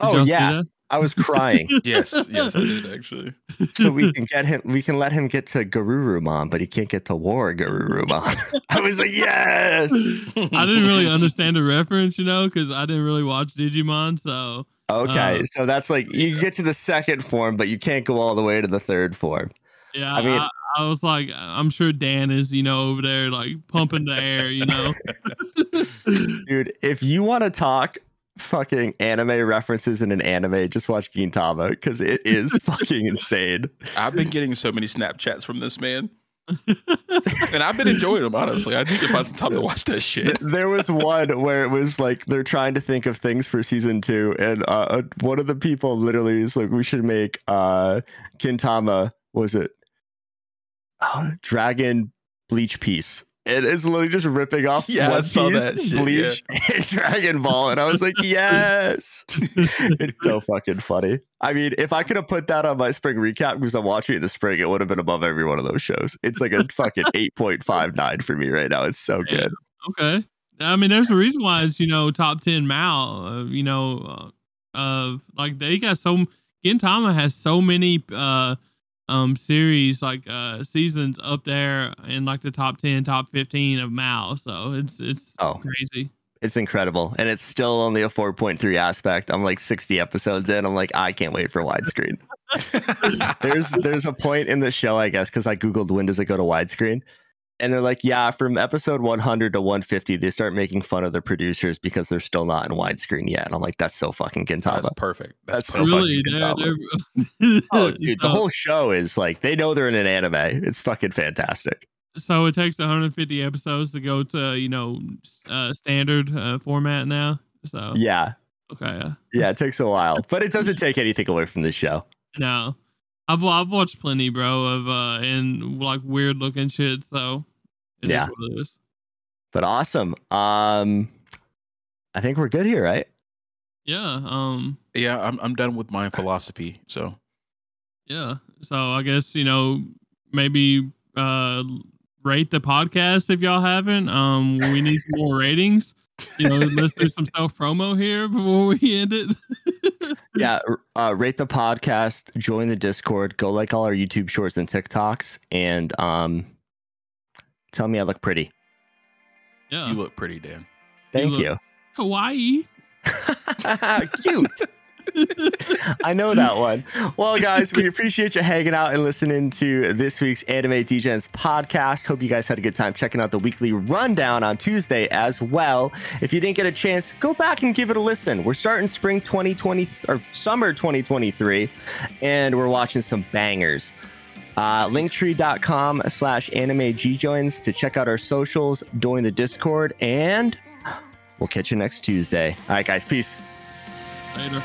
Oh, yeah. I was crying. Yes, yes, I did actually. so we can get him we can let him get to Garurumon, but he can't get to WereGarurumon. I was like, yes. I didn't really understand the reference, you know, because I didn't really watch Digimon. So Okay, Uh, so that's like you get to the second form, but you can't go all the way to the third form. Yeah, I I, mean- I, was like, I'm sure Dan is, you know, over there like pumping the air, you know. Dude, if you want to talk fucking anime references in an anime, just watch Gintama because it is fucking insane. I've been getting so many Snapchats from this man, and I've been enjoying them. Honestly, I need to find some time to watch that shit. There was one where it was like they're trying to think of things for season two, and uh, uh, one of the people literally is like, "We should make uh Gintama." Was it oh, Dragon Bleach Piece? It is literally just ripping off Yeah, I One Piece, that shit, Bleach and Dragon Ball, and I was like, "Yes!" it's so fucking funny. I mean, if I could have put that on my spring recap because I'm watching it in the spring, it would have been above every one of those shows. It's like a fucking eight point five nine for me right now. It's so Yeah. good. Okay. I mean, there's a reason why it's you know top ten MAL. Uh, you know, uh, of like they got so Gintama has so many uh um series like uh seasons up there in like the top ten, top fifteen of MAL. So it's it's Oh. crazy. It's incredible. And it's still only a 4.3 aspect. I'm like 60 episodes in. I'm like, I can't wait for widescreen. there's there's a point in the show, I guess, because I Googled when does it go to widescreen. And they're like, yeah, from episode 100 to 150, they start making fun of the producers because they're still not in widescreen yet. And I'm like, that's so fucking Gintama. That's perfect. That's, That's so perfect. really, they're, Gintama. Oh, dude, the whole show is like, they know they're in an anime. It's fucking fantastic. so it takes 150 episodes to go to you know uh standard uh, format now. So Yeah. okay. Uh, Yeah, it takes a while, but it doesn't take anything away from the show. No, I've I've watched plenty, bro, of uh and like weird looking shit. So it is Yeah. what it is. But awesome. Um, I think we're good here, right? Yeah. Um. Yeah, I'm I'm done with my philosophy. So Yeah. So I guess you know maybe uh rate the podcast if y'all haven't. Um. We need some more ratings. You know, let's do some self promo here before we end it. yeah uh, rate the podcast join the discord go like all our youtube shorts and tiktoks and um tell me i look pretty. Yeah. you look pretty, Dan. thank look- you, Hawaii. cute. I know that one. Well guys we appreciate you hanging out and listening to this week's anime Degens podcast. Hope you guys had a good time checking out the weekly rundown on tuesday as well. If you didn't get a chance go back and give it a listen. We're starting spring 2020 or summer 2023 and we're watching some bangers uh, linktree.com slash anime degens to check out our socials join the discord and we'll catch you next tuesday all right guys peace Later.